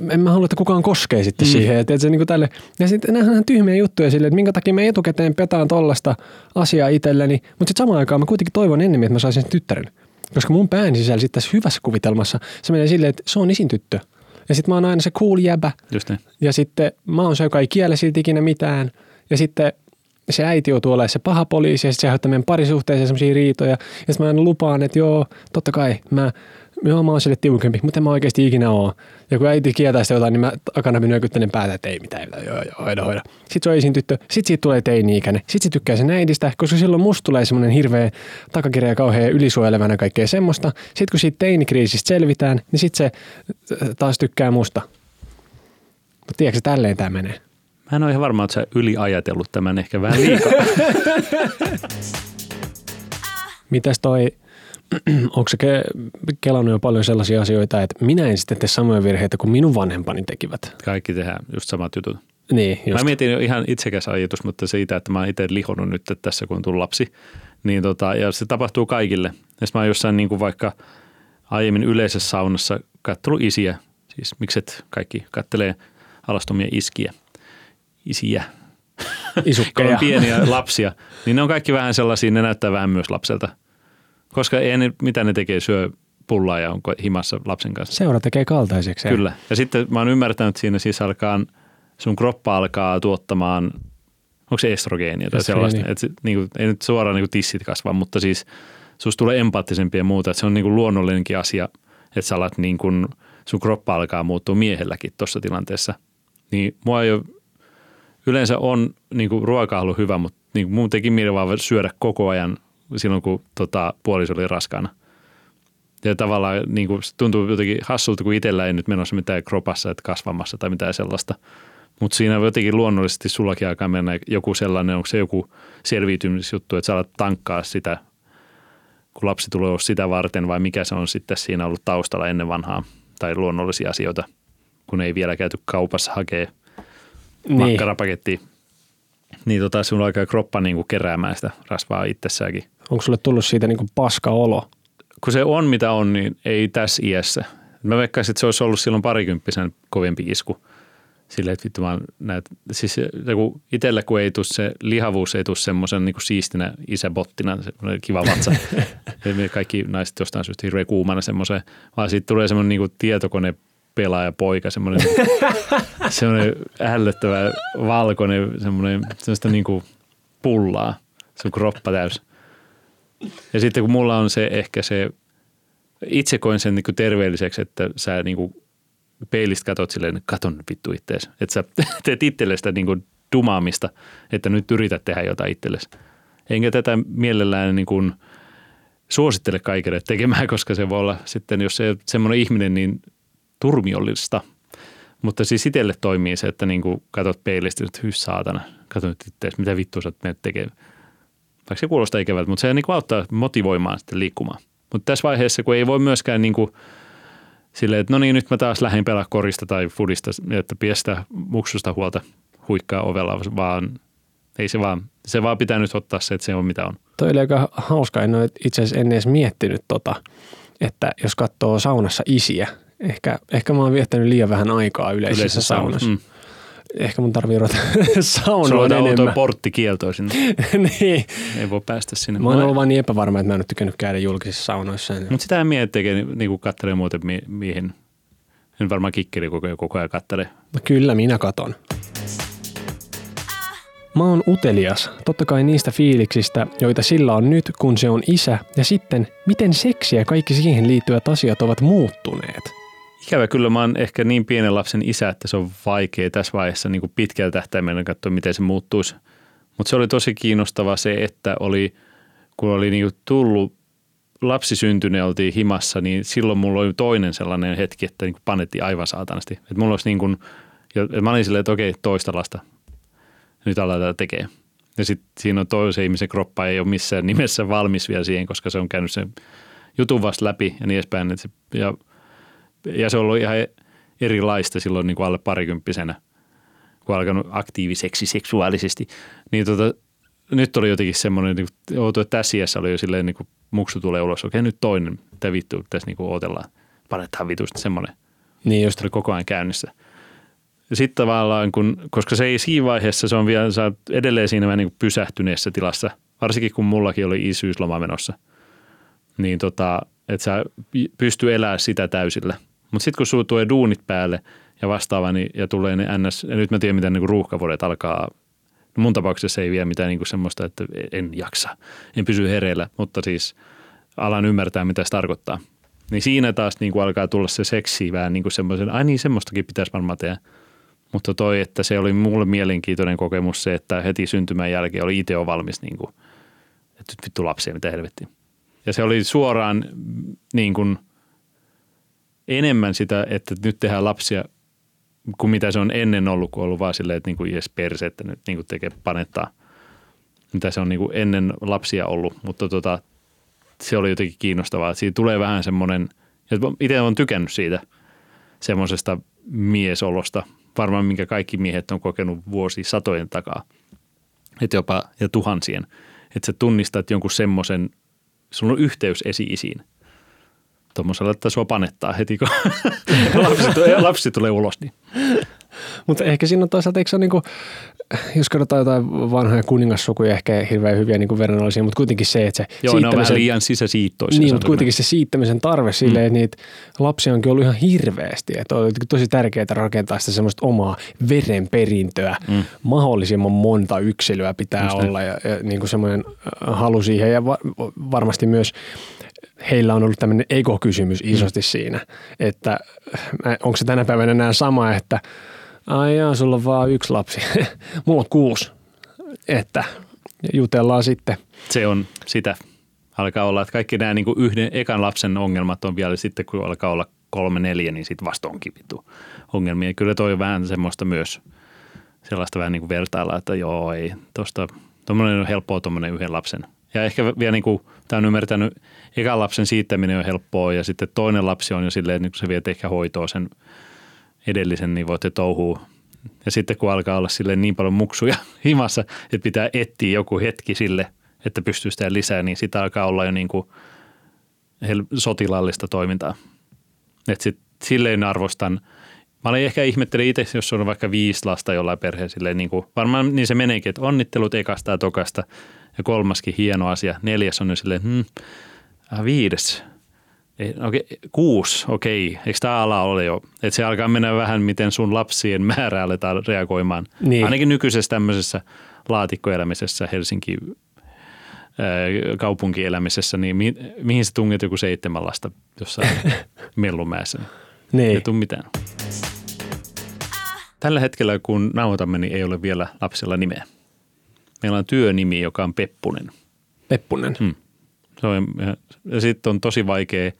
en mä halua, että kukaan koskee sitten mm. siihen. Että, että se niin tälle, ja sitten nämähän on tyhmiä juttuja sille, että minkä takia mä etukäteen petaan tollasta asiaa itselleni, mutta sitten samaan aikaan mä kuitenkin toivon enemmän, että mä saisin sen tyttären. Koska mun pään sisällä sitten tässä hyvässä kuvitelmassa se menee silleen, että se on isin tyttö. Ja sitten mä oon aina se cool jäbä. Just niin. Ja sitten mä oon se, joka ei kiele silti ikinä mitään. Ja sitten se äiti joutuu olemaan se paha poliisi ja sitten se aiheuttaa meidän parisuhteeseen sellaisia riitoja. Ja sitten mä aina lupaan, että joo, totta kai mä, joo, mä oon sille tiukempi, mutta en mä oikeasti ikinä oo. Ja kun äiti kieltää sitä jotain, niin mä takana nyökyttelen päätä, että ei mitään, mitään, joo, joo, hoida, hoida. Sitten se on isin tyttö, sitten siitä tulee teini-ikäinen, sitten se tykkää sen äidistä, koska silloin musta tulee semmoinen hirveä takakirja ja kauhean ylisuojelevana kaikkea semmoista. Sitten kun siitä teinikriisistä selvitään, niin sitten se äh, taas tykkää musta. Mutta tiedätkö, tälleen tämä menee. Mä en ole ihan varma, että sä yliajatellut tämän ehkä vähän liikaa. Mitäs toi, onko se ke- kelannut jo paljon sellaisia asioita, että minä en sitten tee samoja virheitä kuin minun vanhempani tekivät? Kaikki tehdään just samat jutut. Niin, just. Mä mietin jo ihan itsekäs ajatus, mutta siitä, että mä oon itse lihonnut nyt tässä, kun on lapsi. Niin tota, ja se tapahtuu kaikille. Ja mä oon jossain niin kuin vaikka aiemmin yleisessä saunassa kattellut isiä. Siis mikset kaikki kattelee alastomia iskiä. Isiä. Isukkeja. on pieniä lapsia, niin ne on kaikki vähän sellaisia, ne näyttää vähän myös lapselta. Koska ei ne, mitä ne tekee, syö pullaa ja on himassa lapsen kanssa. Seura tekee kaltaiseksi. Kyllä. Ja sitten mä oon ymmärtänyt, että siinä siis alkaa, sun kroppa alkaa tuottamaan, onko se estrogeenia tai sellaista. Että niin kuin, ei nyt suoraan niin kuin tissit kasva, mutta siis susta tulee empaattisempi ja muuta. Että se on niin kuin luonnollinenkin asia, että sä alat niin kuin, sun kroppa alkaa muuttua miehelläkin tuossa tilanteessa. Niin mua ei ole, yleensä on niin kuin ruokailu hyvä, mutta niin kuin mun teki mieli vaan syödä koko ajan silloin, kun tota, puoliso oli raskaana. Ja tavallaan niin kuin, se tuntuu jotenkin hassulta, kun itsellä ei nyt menossa mitään kropassa, että kasvamassa tai mitään sellaista. Mutta siinä jotenkin luonnollisesti sullakin alkaa mennä joku sellainen, onko se joku selviytymisjuttu, että sä alat tankkaa sitä, kun lapsi tulee sitä varten vai mikä se on sitten siinä ollut taustalla ennen vanhaa tai luonnollisia asioita, kun ei vielä käyty kaupassa hakee Niin. makkarapakettia. Niin tota, sulla alkaa kroppa niin kuin keräämään sitä rasvaa itsessäänkin. Onko sulle tullut siitä niinku paska olo? kun se on mitä on, niin ei tässä iässä. Mä veikkaisin, että se olisi ollut silloin parikymppisen kovempi isku. Silleen, että vittu vaan näet, siis kun itsellä kun ei tule se lihavuus, ei tule semmoisen niin siistinä isäbottina, semmoinen kiva vatsa. Kaikki naiset jostain syystä hirveän kuumana semmoisen, vaan siitä tulee semmoinen niin kuin tietokone pelaaja poika, semmoinen, semmoinen ällöttävä valkoinen, semmoinen, semmoista niin kuin pullaa, se on kroppa täys. Ja sitten kun mulla on se ehkä se, itse koen sen niin kuin terveelliseksi, että sä niin kuin peilistä katot silleen, katon vittu ittees. Että sä teet itselle sitä niin kuin dumaamista, että nyt yrität tehdä jotain itsellesi. Enkä tätä mielellään niin kuin suosittele kaikille tekemään, koska se voi olla sitten, jos se semmoinen ihminen, niin turmiollista. Mutta siis itselle toimii se, että niin katot peilistä, että hyys saatana, katon itse, mitä vittua sä oot tekemään. Vaikka se kuulostaa ikävältä, mutta se niin kuin auttaa motivoimaan sitten liikkumaan. Mutta tässä vaiheessa, kun ei voi myöskään niin kuin silleen, että no niin, nyt mä taas lähdin pelaa korista tai fudista, että piestä muksusta huolta huikkaa ovella, vaan ei se vaan, se vaan pitää nyt ottaa se, että se on mitä on. Toi oli aika hauska, en ole itse asiassa ennen edes miettinyt tota, että jos katsoo saunassa isiä, ehkä, ehkä mä oon viettänyt liian vähän aikaa yleisessä, yleisessä saunassa. Mm. Ehkä mun tarvii ruveta saunoon enemmän. Sulla on porttikielto sinne. niin. Ei voi päästä sinne. Mä oon ollut vaan niin epävarma, että mä en ole tykännyt käydä julkisissa saunoissa. Mutta sitä en että niin katselee muuten mi- mihin. En varmaan kikkeri koko, koko ajan kattele. No kyllä, minä katon. Mä oon utelias, totta kai niistä fiiliksistä, joita sillä on nyt, kun se on isä, ja sitten, miten seksi ja kaikki siihen liittyvät asiat ovat muuttuneet. Ikävä kyllä, mä oon ehkä niin pienen lapsen isä, että se on vaikea tässä vaiheessa niin kuin pitkällä tähtäimellä katsoa, miten se muuttuisi. Mutta se oli tosi kiinnostava se, että oli, kun oli niin kuin tullut lapsi syntynyt oltiin himassa, niin silloin mulla oli toinen sellainen hetki, että niin panettiin aivan saatanasti. Että mulla olisi niin kuin, mä olin silleen, että okei, toista lasta nyt aletaan tekemään. Ja sitten siinä on toisen ihmisen kroppa ei ole missään nimessä valmis vielä siihen, koska se on käynyt sen jutun vasta läpi ja niin edespäin. Ja, ja se on ollut ihan erilaista silloin niin kuin alle parikymppisenä, kun alkanut aktiiviseksi seksuaalisesti. Niin tota, nyt oli jotenkin semmoinen, niin kuin, että tässä iässä oli jo silleen, niin kuin muksu tulee ulos, okei nyt toinen, mitä vittu tässä niin kuin odotellaan. Panetaan vitusta semmoinen. Niin just. Oli koko ajan käynnissä. Sitten tavallaan, kun, koska se ei siinä vaiheessa, se on vielä, sä edelleen siinä vähän niin pysähtyneessä tilassa, varsinkin kun mullakin oli isyysloma menossa, niin tota, että sä pystyy elämään sitä täysillä. Mutta sitten kun sulla tulee duunit päälle ja vastaava, niin, ja tulee ne ns, ja nyt mä tiedän, miten niin ruuhkavuodet alkaa. No mun tapauksessa ei vielä mitään niin semmoista, että en jaksa, en pysy hereillä, mutta siis alan ymmärtää, mitä se tarkoittaa. Niin siinä taas niin kuin alkaa tulla se seksi vähän niin kuin semmoisen, ai niin semmoistakin pitäisi varmaan tehdä – mutta toi, että se oli mulle mielenkiintoinen kokemus se, että heti syntymän jälkeen oli itse valmis, niin kuin, että nyt vittu lapsia, mitä helvettiä. Ja se oli suoraan niin kuin, enemmän sitä, että nyt tehdään lapsia kuin mitä se on ennen ollut, kun on ollut vaan silleen, että niin kuin jes perse, että nyt niin kuin tekee panettaa. Mitä se on niin kuin ennen lapsia ollut, mutta tota, se oli jotenkin kiinnostavaa. Siitä tulee vähän semmoinen, itse olen tykännyt siitä semmoisesta miesolosta – varmaan minkä kaikki miehet on kokenut vuosi satojen takaa, että jopa ja tuhansien, että sä tunnistat jonkun semmoisen, sulla on yhteys esi-isiin. Tuommoisella, että sua panettaa heti, kun lapsi, lapsi tulee ulos. Niin. Mutta ehkä siinä on toisaalta, eikö se ole niin kuin, jos katsotaan jotain vanhoja kuningassukuja, ehkä hirveän hyviä niin verrannollisia, mutta kuitenkin se, että se Joo, ne on vähän liian sisäsiittoisia. Niin, mutta kuitenkin se siittämisen tarve silleen, mm. että niitä lapsia onkin ollut ihan hirveästi. Että on tosi tärkeää rakentaa sitä semmoista omaa verenperintöä. Mm. Mahdollisimman monta yksilöä pitää Just olla ja, ja niin kuin semmoinen äh, halu siihen. Ja va- varmasti myös heillä on ollut tämmöinen ego-kysymys isosti mm. siinä, että äh, onko se tänä päivänä enää sama, että – ai jaa, sulla on vaan yksi lapsi. Mulla on kuusi. Että jutellaan sitten. Se on sitä. Alkaa olla, että kaikki nämä niin kuin yhden ekan lapsen ongelmat on vielä sitten, kun alkaa olla kolme, neljä, niin sitten vasta onkin vittu ongelmia. Kyllä toi on vähän semmoista myös, sellaista vähän niin kuin vertailla, että joo, ei tosta, tuommoinen on helppoa tuommoinen yhden lapsen. Ja ehkä vielä niin kuin, tämä on ymmärtänyt, ekan lapsen siittäminen on helppoa ja sitten toinen lapsi on jo silleen, että niin sä viet ehkä hoitoa sen – edellisen, niin voitte touhua. Ja sitten kun alkaa olla sille niin paljon muksuja himassa, että pitää etsiä joku hetki sille, että pystyy sitä lisää, niin sitä alkaa olla jo niin kuin sotilaallista toimintaa. Että sit, silleen arvostan. Mä olin ehkä ihmettelin itse, jos on vaikka viisi lasta jollain perheen, silleen niin kuin, varmaan niin se meneekin, että onnittelut ekasta ja tokasta ja kolmaskin hieno asia. Neljäs on jo silleen, hmm, äh, viides, Okei, kuusi, okei. Eikö tämä ala ole jo? Että se alkaa mennä vähän, miten sun lapsien määrä aletaan reagoimaan. Niin. Ainakin nykyisessä tämmöisessä laatikkoelämisessä Helsinki kaupunkielämisessä, niin mi- mihin sä tunget joku seitsemän lasta jossain Mellumäessä? Niin. Ei tule mitään. Tällä hetkellä, kun nauhoitamme, niin ei ole vielä lapsella nimeä. Meillä on työnimi, joka on Peppunen. Peppunen. Hmm. Se on, ja sitten on tosi vaikea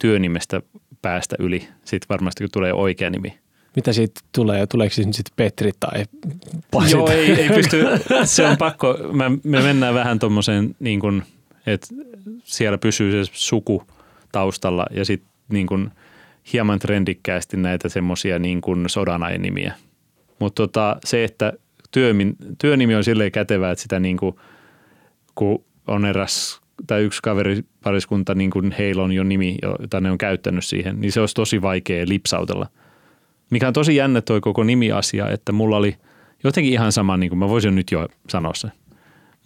työnimestä päästä yli. Sitten varmasti, kun tulee oikea nimi. Mitä siitä tulee? Tuleeko siitä sitten Petri tai Pasi? Joo, ei, ei pysty. Se on pakko. Mä, me mennään vähän tuommoiseen, niin että siellä pysyy se suku taustalla ja sitten niin kuin hieman trendikkäästi näitä semmoisia niin kuin sodanainimiä. Mutta tota, se, että työmin, työnimi on silleen kätevä, että sitä niin kuin, kun on eräs tai yksi kaveripariskunta, niin kuin heillä on jo nimi, jota ne on käyttänyt siihen, niin se olisi tosi vaikea lipsautella. Mikä on tosi jännä toi koko nimiasia, että mulla oli jotenkin ihan sama, niin kuin mä voisin nyt jo sanoa se.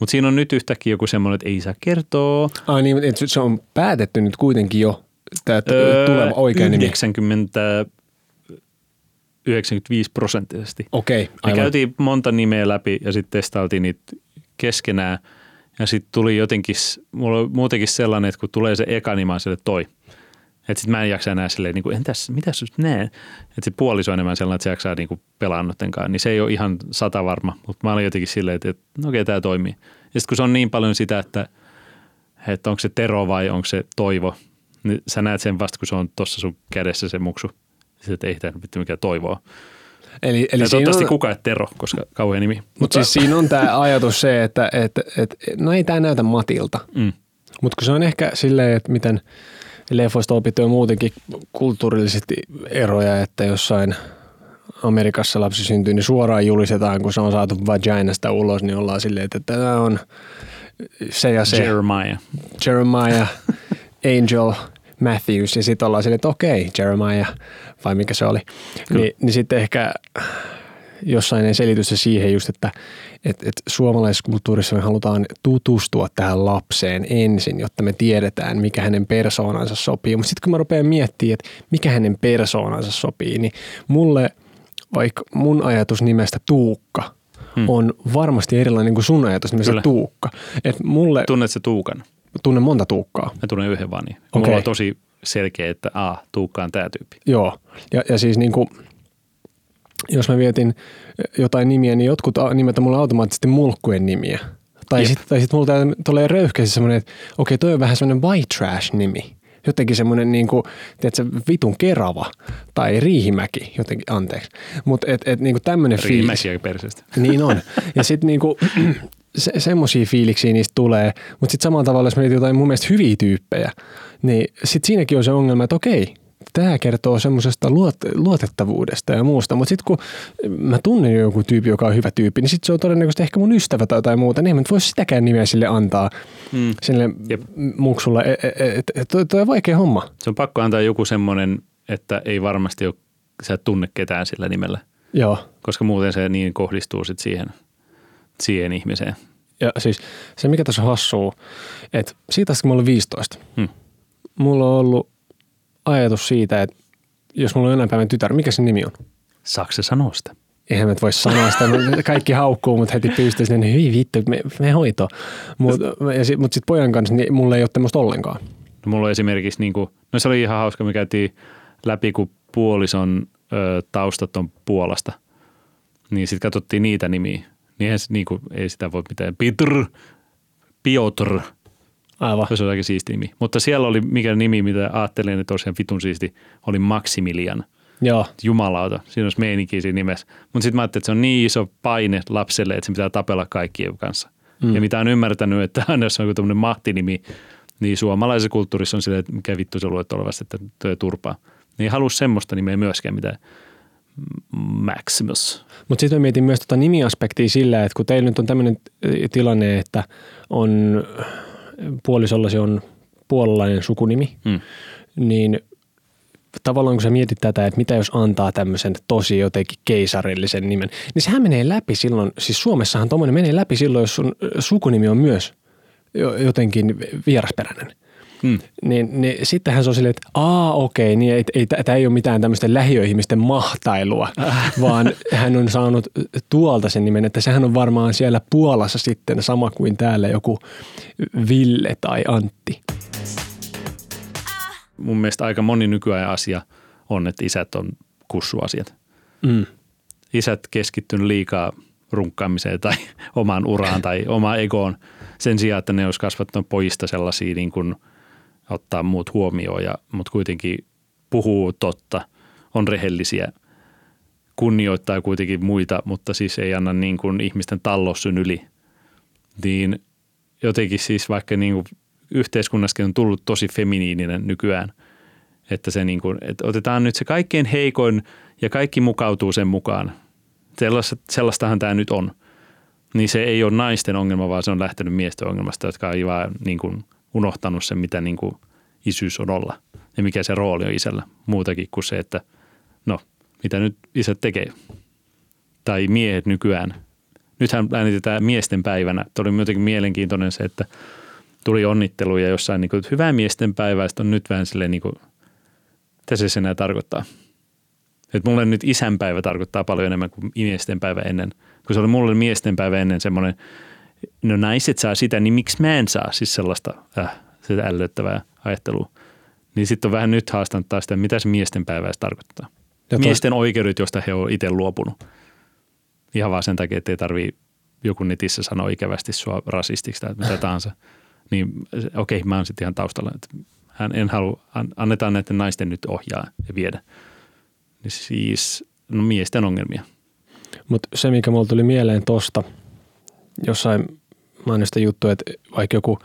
Mutta siinä on nyt yhtäkkiä joku semmoinen, että ei saa kertoa. Ai niin, se on päätetty nyt kuitenkin jo, tämä Öö, tuleva oikea nimi. 90, 95 prosenttisesti. Okei, aivan. käytiin monta nimeä läpi ja sitten testailtiin niitä keskenään. Ja sitten tuli jotenkin, mulla on muutenkin sellainen, että kun tulee se eka nimi, on sille toi. Että sitten mä en jaksa enää silleen, niin kuin, entäs, mitäs just näen? Että se puoliso on enemmän sellainen, että se jaksaa niin kuin pelaa noitten kanssa. Niin se ei ole ihan sata varma, mutta mä olin jotenkin silleen, että, että no okei, tämä toimii. Ja sitten kun se on niin paljon sitä, että, että onko se Tero vai onko se Toivo, niin sä näet sen vasta, kun se on tuossa sun kädessä se muksu. Sitten, että ei tämä nyt mikään Toivoa. Eli, Eli toivottavasti on, kukaan ei Tero, koska kauhean nimi. mutta siis siinä on tämä ajatus se, että, että, että no ei tämä näytä Matilta. Mm. Mutta kun se on ehkä silleen, että miten leffoista opittu on muutenkin kulttuurillisesti eroja, että jossain Amerikassa lapsi syntyy, niin suoraan julistetaan, kun se on saatu vaginasta ulos, niin ollaan silleen, että tämä on se ja se. Jeremiah. Jeremiah, Angel, Matthews ja sitten ollaan silleen, että okei, Jeremiah, vai mikä se oli. Ni, niin sitten ehkä jossain selitystä siihen just, että et, et suomalaisessa kulttuurissa me halutaan tutustua tähän lapseen ensin, jotta me tiedetään, mikä hänen persoonansa sopii. Mutta sitten kun mä rupean miettimään, että mikä hänen persoonansa sopii, niin mulle vaikka mun ajatus nimestä Tuukka Hmm. on varmasti erilainen kuin sun ajatus nimestä Kyllä. Tuukka. Et mulle Tunnet se Tuukan? Tunnen monta Tuukkaa. Mä tunnen yhden vaan niin. Okei. Mulla on tosi selkeä, että a, Tuukka on tämä tyyppi. Joo, ja, ja siis niin kuin, jos mä vietin jotain nimiä, niin jotkut nimet on mulle automaattisesti mulkkujen nimiä. Tai sitten sit mulla tulee röyhkeästi semmoinen, että okei, toi on vähän semmoinen white trash-nimi. Jotenkin semmoinen niin kuin, tiedätkö, vitun kerava tai riihimäki, jotenkin, anteeksi. Mutta et, et, niin kuin tämmöinen fiilis. Riimäkiä perseestä. Niin on. Ja sitten niinku, se, semmoisia fiiliksiä niistä tulee, mutta sitten samalla tavalla, jos mietit jotain mun mielestä hyviä tyyppejä, niin sitten siinäkin on se ongelma, että okei, tämä kertoo semmoisesta luot, luotettavuudesta ja muusta, mutta sitten kun mä tunnen jo joku tyyppi, joka on hyvä tyyppi, niin sitten se on todennäköisesti ehkä mun ystävä tai jotain muuta, niin en mä voi sitäkään nimeä sille antaa, Mm. sille Jep. muksulle. E, e, e, toi, toi on vaikea homma. Se on pakko antaa joku semmoinen, että ei varmasti ole, sä et tunne ketään sillä nimellä, Joo. koska muuten se niin kohdistuu sit siihen, siihen ihmiseen. Ja siis se, mikä tässä on hassua, että siitä asti, kun mä olin 15, Hmm. mulla on ollut ajatus siitä, että jos mulla on jonain päivän tytär, mikä se nimi on? Saako se sanoa sitä? Eihän mä voi sanoa sitä, kaikki haukkuu, mutta heti pystyy sinne, hyi vittu, me, me hoito. Mutta sit, mut sit pojan kanssa, niin mulla ei ole tämmöistä ollenkaan. No mulla on esimerkiksi, niin kuin, no se oli ihan hauska, me käytiin läpi, kun puolison ö, taustat on Puolasta. Niin sitten katsottiin niitä nimiä. Niin, eihän, se- niin kuin, ei sitä voi mitään. Peter, Piotr, Aivan. se on aika siisti nimi. Mutta siellä oli mikä nimi, mitä ajattelin, että olisi ihan vitun siisti, oli Maximilian. Joo, Jumalauta, siinä olisi meininkiä siinä nimessä. Mutta sitten mä ajattelin, että se on niin iso paine lapselle, että se pitää tapella kaikkien kanssa. Mm. Ja mitä on ymmärtänyt, että aina jos on joku tämmöinen mahtinimi, niin suomalaisessa kulttuurissa on silleen, että mikä vittu se luet olevasti, että tuo turpaa. Niin ei halua semmoista nimeä myöskään, mitä Maximus. mutta sitten mä mietin myös tota nimiaspektia sillä, että kun teillä nyt on tämmöinen tilanne, että on puolisollasi on puolalainen sukunimi, Mm. niin tavallaan kun sä mietit tätä, että mitä jos antaa tämmöisen tosi jotenkin keisarillisen nimen, niin sehän menee läpi silloin, siis Suomessahan tuommoinen menee läpi silloin, jos sun sukunimi on myös jo- jotenkin vierasperäinen. Mm. Niin, niin sittenhän se on silleen, että aa okei, niin ei, ei, tämä ei ole mitään tämmöistä lähiöihmisten mahtailua, vaan hän on saanut tuolta sen nimen, että sehän on varmaan siellä Puolassa sitten sama kuin täällä joku Ville tai Antti. Mun mielestä aika moni nykyajan asia on, että isät on kussuasiat. Mm. Isät keskittynyt liikaa runkkaamiseen tai omaan uraan tai omaan egoon sen sijaan, että ne olisi kasvattanut pojista sellaisia niin kuin ottaa muut huomioon, ja, mutta kuitenkin puhuu totta, on rehellisiä, kunnioittaa kuitenkin muita, mutta siis ei anna niin kuin ihmisten tallossyn yli. Niin jotenkin siis vaikka niin kuin yhteiskunnassakin on tullut tosi feminiininen nykyään, että, se niin kuin, että otetaan nyt se kaikkein heikoin ja kaikki mukautuu sen mukaan. Sellaista, sellaistahan tämä nyt on. Niin se ei ole naisten ongelma, vaan se on lähtenyt miesten ongelmasta, jotka on niin kuin unohtanut sen, mitä niin kuin isyys on olla ja mikä se rooli on isällä. Muutakin kuin se, että no, mitä nyt isät tekee. Tai miehet nykyään. Nythän äänitetään miesten päivänä. Tuo oli jotenkin mielenkiintoinen se, että tuli onnitteluja jossain, niin kuin, että hyvää miesten päivää, on nyt vähän silleen, niin kuin, mitä se enää tarkoittaa. Että mulle nyt isänpäivä tarkoittaa paljon enemmän kuin miesten päivä ennen. Kun se oli mulle miesten päivä ennen semmoinen, no naiset saa sitä, niin miksi mä en saa? Siis sellaista äh, sitä ällöttävää ajattelua. Niin sitten on vähän nyt haastanut taas sitä, mitä se miesten päivä tarkoittaa. Ja miesten oikeudet, joista he ovat itse luopunut. Ihan vaan sen takia, että ei tarvii joku netissä sanoa ikävästi sua rasistiksi tai mitä tahansa. Niin okei, okay, mä oon sitten ihan taustalla. Että hän en halua, annetaan näiden naisten nyt ohjaa ja viedä. Niin siis no miesten ongelmia. Mutta se, mikä mulla tuli mieleen tosta, jossain mainista juttu, että vaikka joku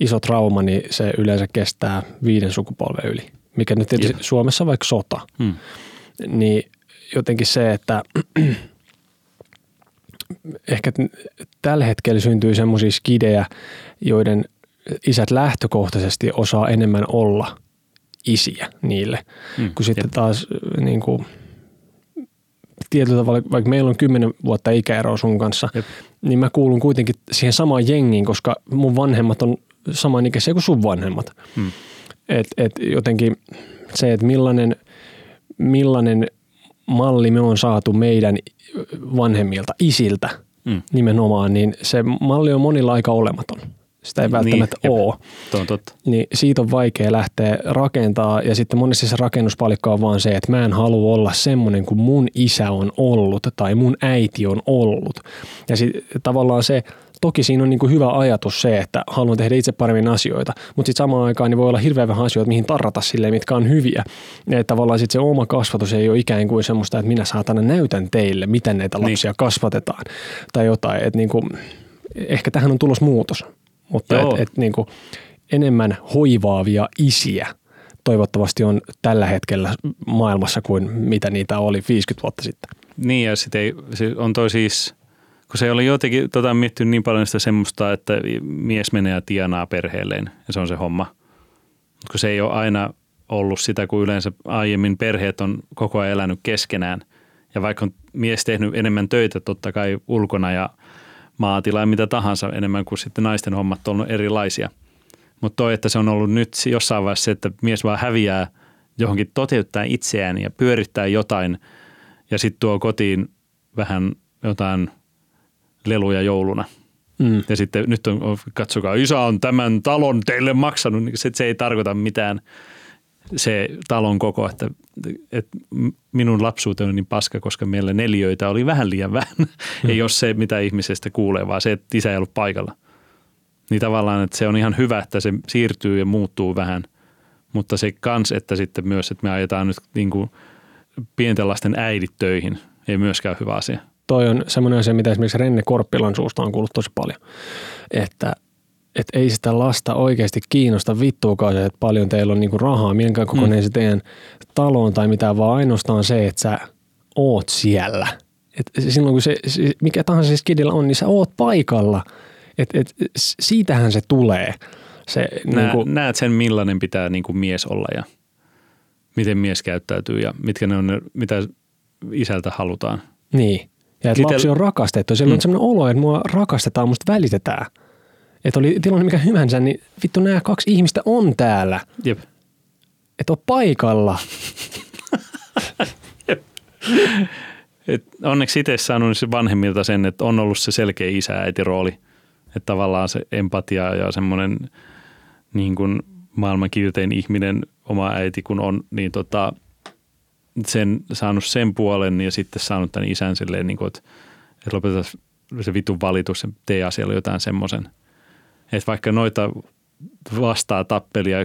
iso trauma, niin se yleensä kestää viiden sukupolven yli. Mikä nyt tietysti Jep. Suomessa vaikka sota. Hmm. Niin jotenkin se, että ehkä tällä hetkellä syntyy semmoisia skidejä, joiden isät lähtökohtaisesti osaa enemmän olla isiä niille, hmm. kun sitten Jep. taas niin kuin, tietyllä tavalla, vaikka meillä on kymmenen vuotta ikäeroa sun kanssa, Jep. Niin mä kuulun kuitenkin siihen samaan jengiin, koska mun vanhemmat on samanikäisiä kuin sun vanhemmat. Hmm. Et, et jotenkin se, että millainen, millainen malli me on saatu meidän vanhemmilta, isiltä hmm. nimenomaan, niin se malli on monilla aika olematon sitä ei niin, välttämättä niin, ole. on totta. Niin siitä on vaikea lähteä rakentaa ja sitten monesti se rakennuspalikka on vaan se, että mä en halua olla semmoinen kuin mun isä on ollut tai mun äiti on ollut. Ja sitten tavallaan se, toki siinä on niin kuin hyvä ajatus se, että haluan tehdä itse paremmin asioita, mutta sitten samaan aikaan niin voi olla hirveän vähän asioita, mihin tarrata silleen, mitkä on hyviä. Ja tavallaan sitten se oma kasvatus ei ole ikään kuin semmoista, että minä saatana näytän teille, miten näitä niin. lapsia niin. kasvatetaan tai jotain. Että niin kuin, ehkä tähän on tulos muutos mutta et, et niin kuin enemmän hoivaavia isiä toivottavasti on tällä hetkellä maailmassa kuin mitä niitä oli 50 vuotta sitten. Niin ja sitten se on toi siis, kun se oli jotenkin tota, miettinyt niin paljon sitä semmoista, että mies menee ja tienaa perheelleen ja se on se homma. Kun se ei ole aina ollut sitä, kun yleensä aiemmin perheet on koko ajan elänyt keskenään. Ja vaikka on mies tehnyt enemmän töitä totta kai ulkona ja – maatila ja mitä tahansa enemmän kuin sitten naisten hommat on ollut erilaisia. Mutta toi, että se on ollut nyt jossain vaiheessa se, että mies vaan häviää johonkin toteuttaa itseään ja pyörittää jotain ja sitten tuo kotiin vähän jotain leluja jouluna. Mm. Ja sitten nyt on, katsokaa, isä on tämän talon teille maksanut, niin se, se ei tarkoita mitään – se talon koko, että, että minun lapsuuteni on niin paska, koska meillä neljöitä oli vähän liian vähän. Hmm. ei ole se, mitä ihmisestä kuulee, vaan se, että isä ei ollut paikalla. Niin tavallaan, että se on ihan hyvä, että se siirtyy ja muuttuu vähän, mutta se kans, että sitten myös, että me ajetaan nyt niin kuin pienten lasten äidit töihin, ei myöskään hyvä asia. Toi on semmoinen asia, mitä esimerkiksi Renne Korppilan suusta on kuullut tosi paljon, että että ei sitä lasta oikeasti kiinnosta vittuukaan, että paljon teillä on niinku rahaa, minkä kokoinen mm. se teidän taloon tai mitä, vaan ainoastaan se, että sä oot siellä. Et silloin kun se, mikä tahansa se skidillä on, niin sä oot paikalla. Et, et, siitähän se tulee. Se, Nä, niin kuin, näet sen, millainen pitää niin kuin mies olla ja miten mies käyttäytyy ja mitkä ne on ne, mitä isältä halutaan. Niin. Ja että lapsi on rakastettu. Siellä mm. on sellainen olo, että mua rakastetaan, musta välitetään – että oli tilanne mikä hyvänsä, niin vittu nämä kaksi ihmistä on täällä. Jep. Että on paikalla. Et onneksi itse saanut vanhemmilta sen, että on ollut se selkeä isä-äiti rooli. Että tavallaan se empatia ja semmoinen niin kuin maailman kiltein ihminen, oma äiti kun on, niin tota, sen, saanut sen puolen ja sitten saanut tämän isän silleen, niin kuin, että, että lopetetaan se vitun valitus ja tee asialle jotain semmoisen. Että vaikka noita vastaa tappelia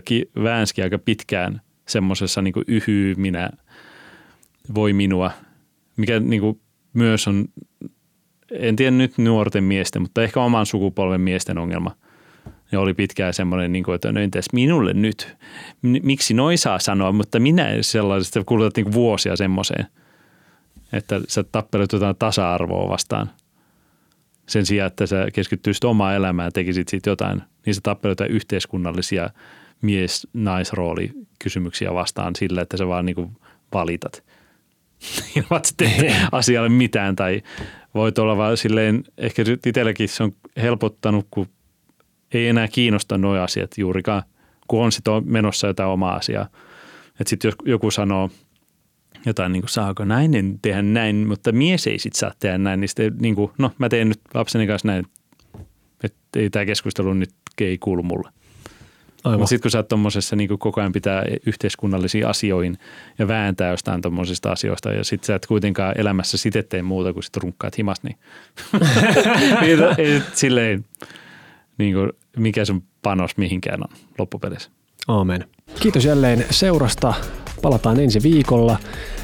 väänski aika pitkään semmoisessa niin yhyy minä voi minua, mikä niin kuin myös on, en tiedä nyt nuorten miesten, mutta ehkä oman sukupolven miesten ongelma – ja oli pitkään semmoinen, niin kuin, että no entäs minulle nyt, miksi noin saa sanoa, mutta minä sellaisesta kulutat niin vuosia semmoiseen, että sä tappelet jotain tasa-arvoa vastaan. Sen sijaan, että sä keskittyisit omaan elämään ja tekisit siitä jotain, niin sä tappelet jotain yhteiskunnallisia mies-naisrooli kysymyksiä vastaan sillä, että sä vaan niin kuin valitat ilman, että asialle mitään tai voit olla vaan silleen, ehkä itselläkin se on helpottanut, kun ei enää kiinnosta nuo asiat juurikaan, kun on sitten menossa jotain omaa asiaa. Että sitten jos joku sanoo jotain, niin kuin, saako nainen tehdä näin, mutta mies ei sitten saa tehdä näin, niin sitten niin kuin, no mä teen nyt lapseni kanssa näin, että ei tämä keskustelu nyt ei kuulu mulle. Mutta sitten kun sä oot tuommoisessa niin koko ajan pitää yhteiskunnallisiin asioihin ja vääntää jostain tuommoisista asioista ja sitten sä et kuitenkaan elämässä sit tee muuta kuin sitten runkkaat himas, niin, niin silleen niin kuin, mikä sun panos mihinkään on loppupeleissä. Aamen. Kiitos jälleen seurasta. Palataan ensi viikolla.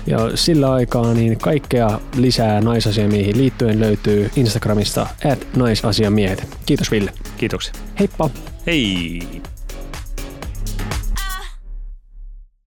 Ja sillä aikaa niin kaikkea lisää naisasiamiehiin liittyen löytyy Instagramista at naisasiamiehet. Kiitos Ville. Kiitoksia. Heippa. Hei.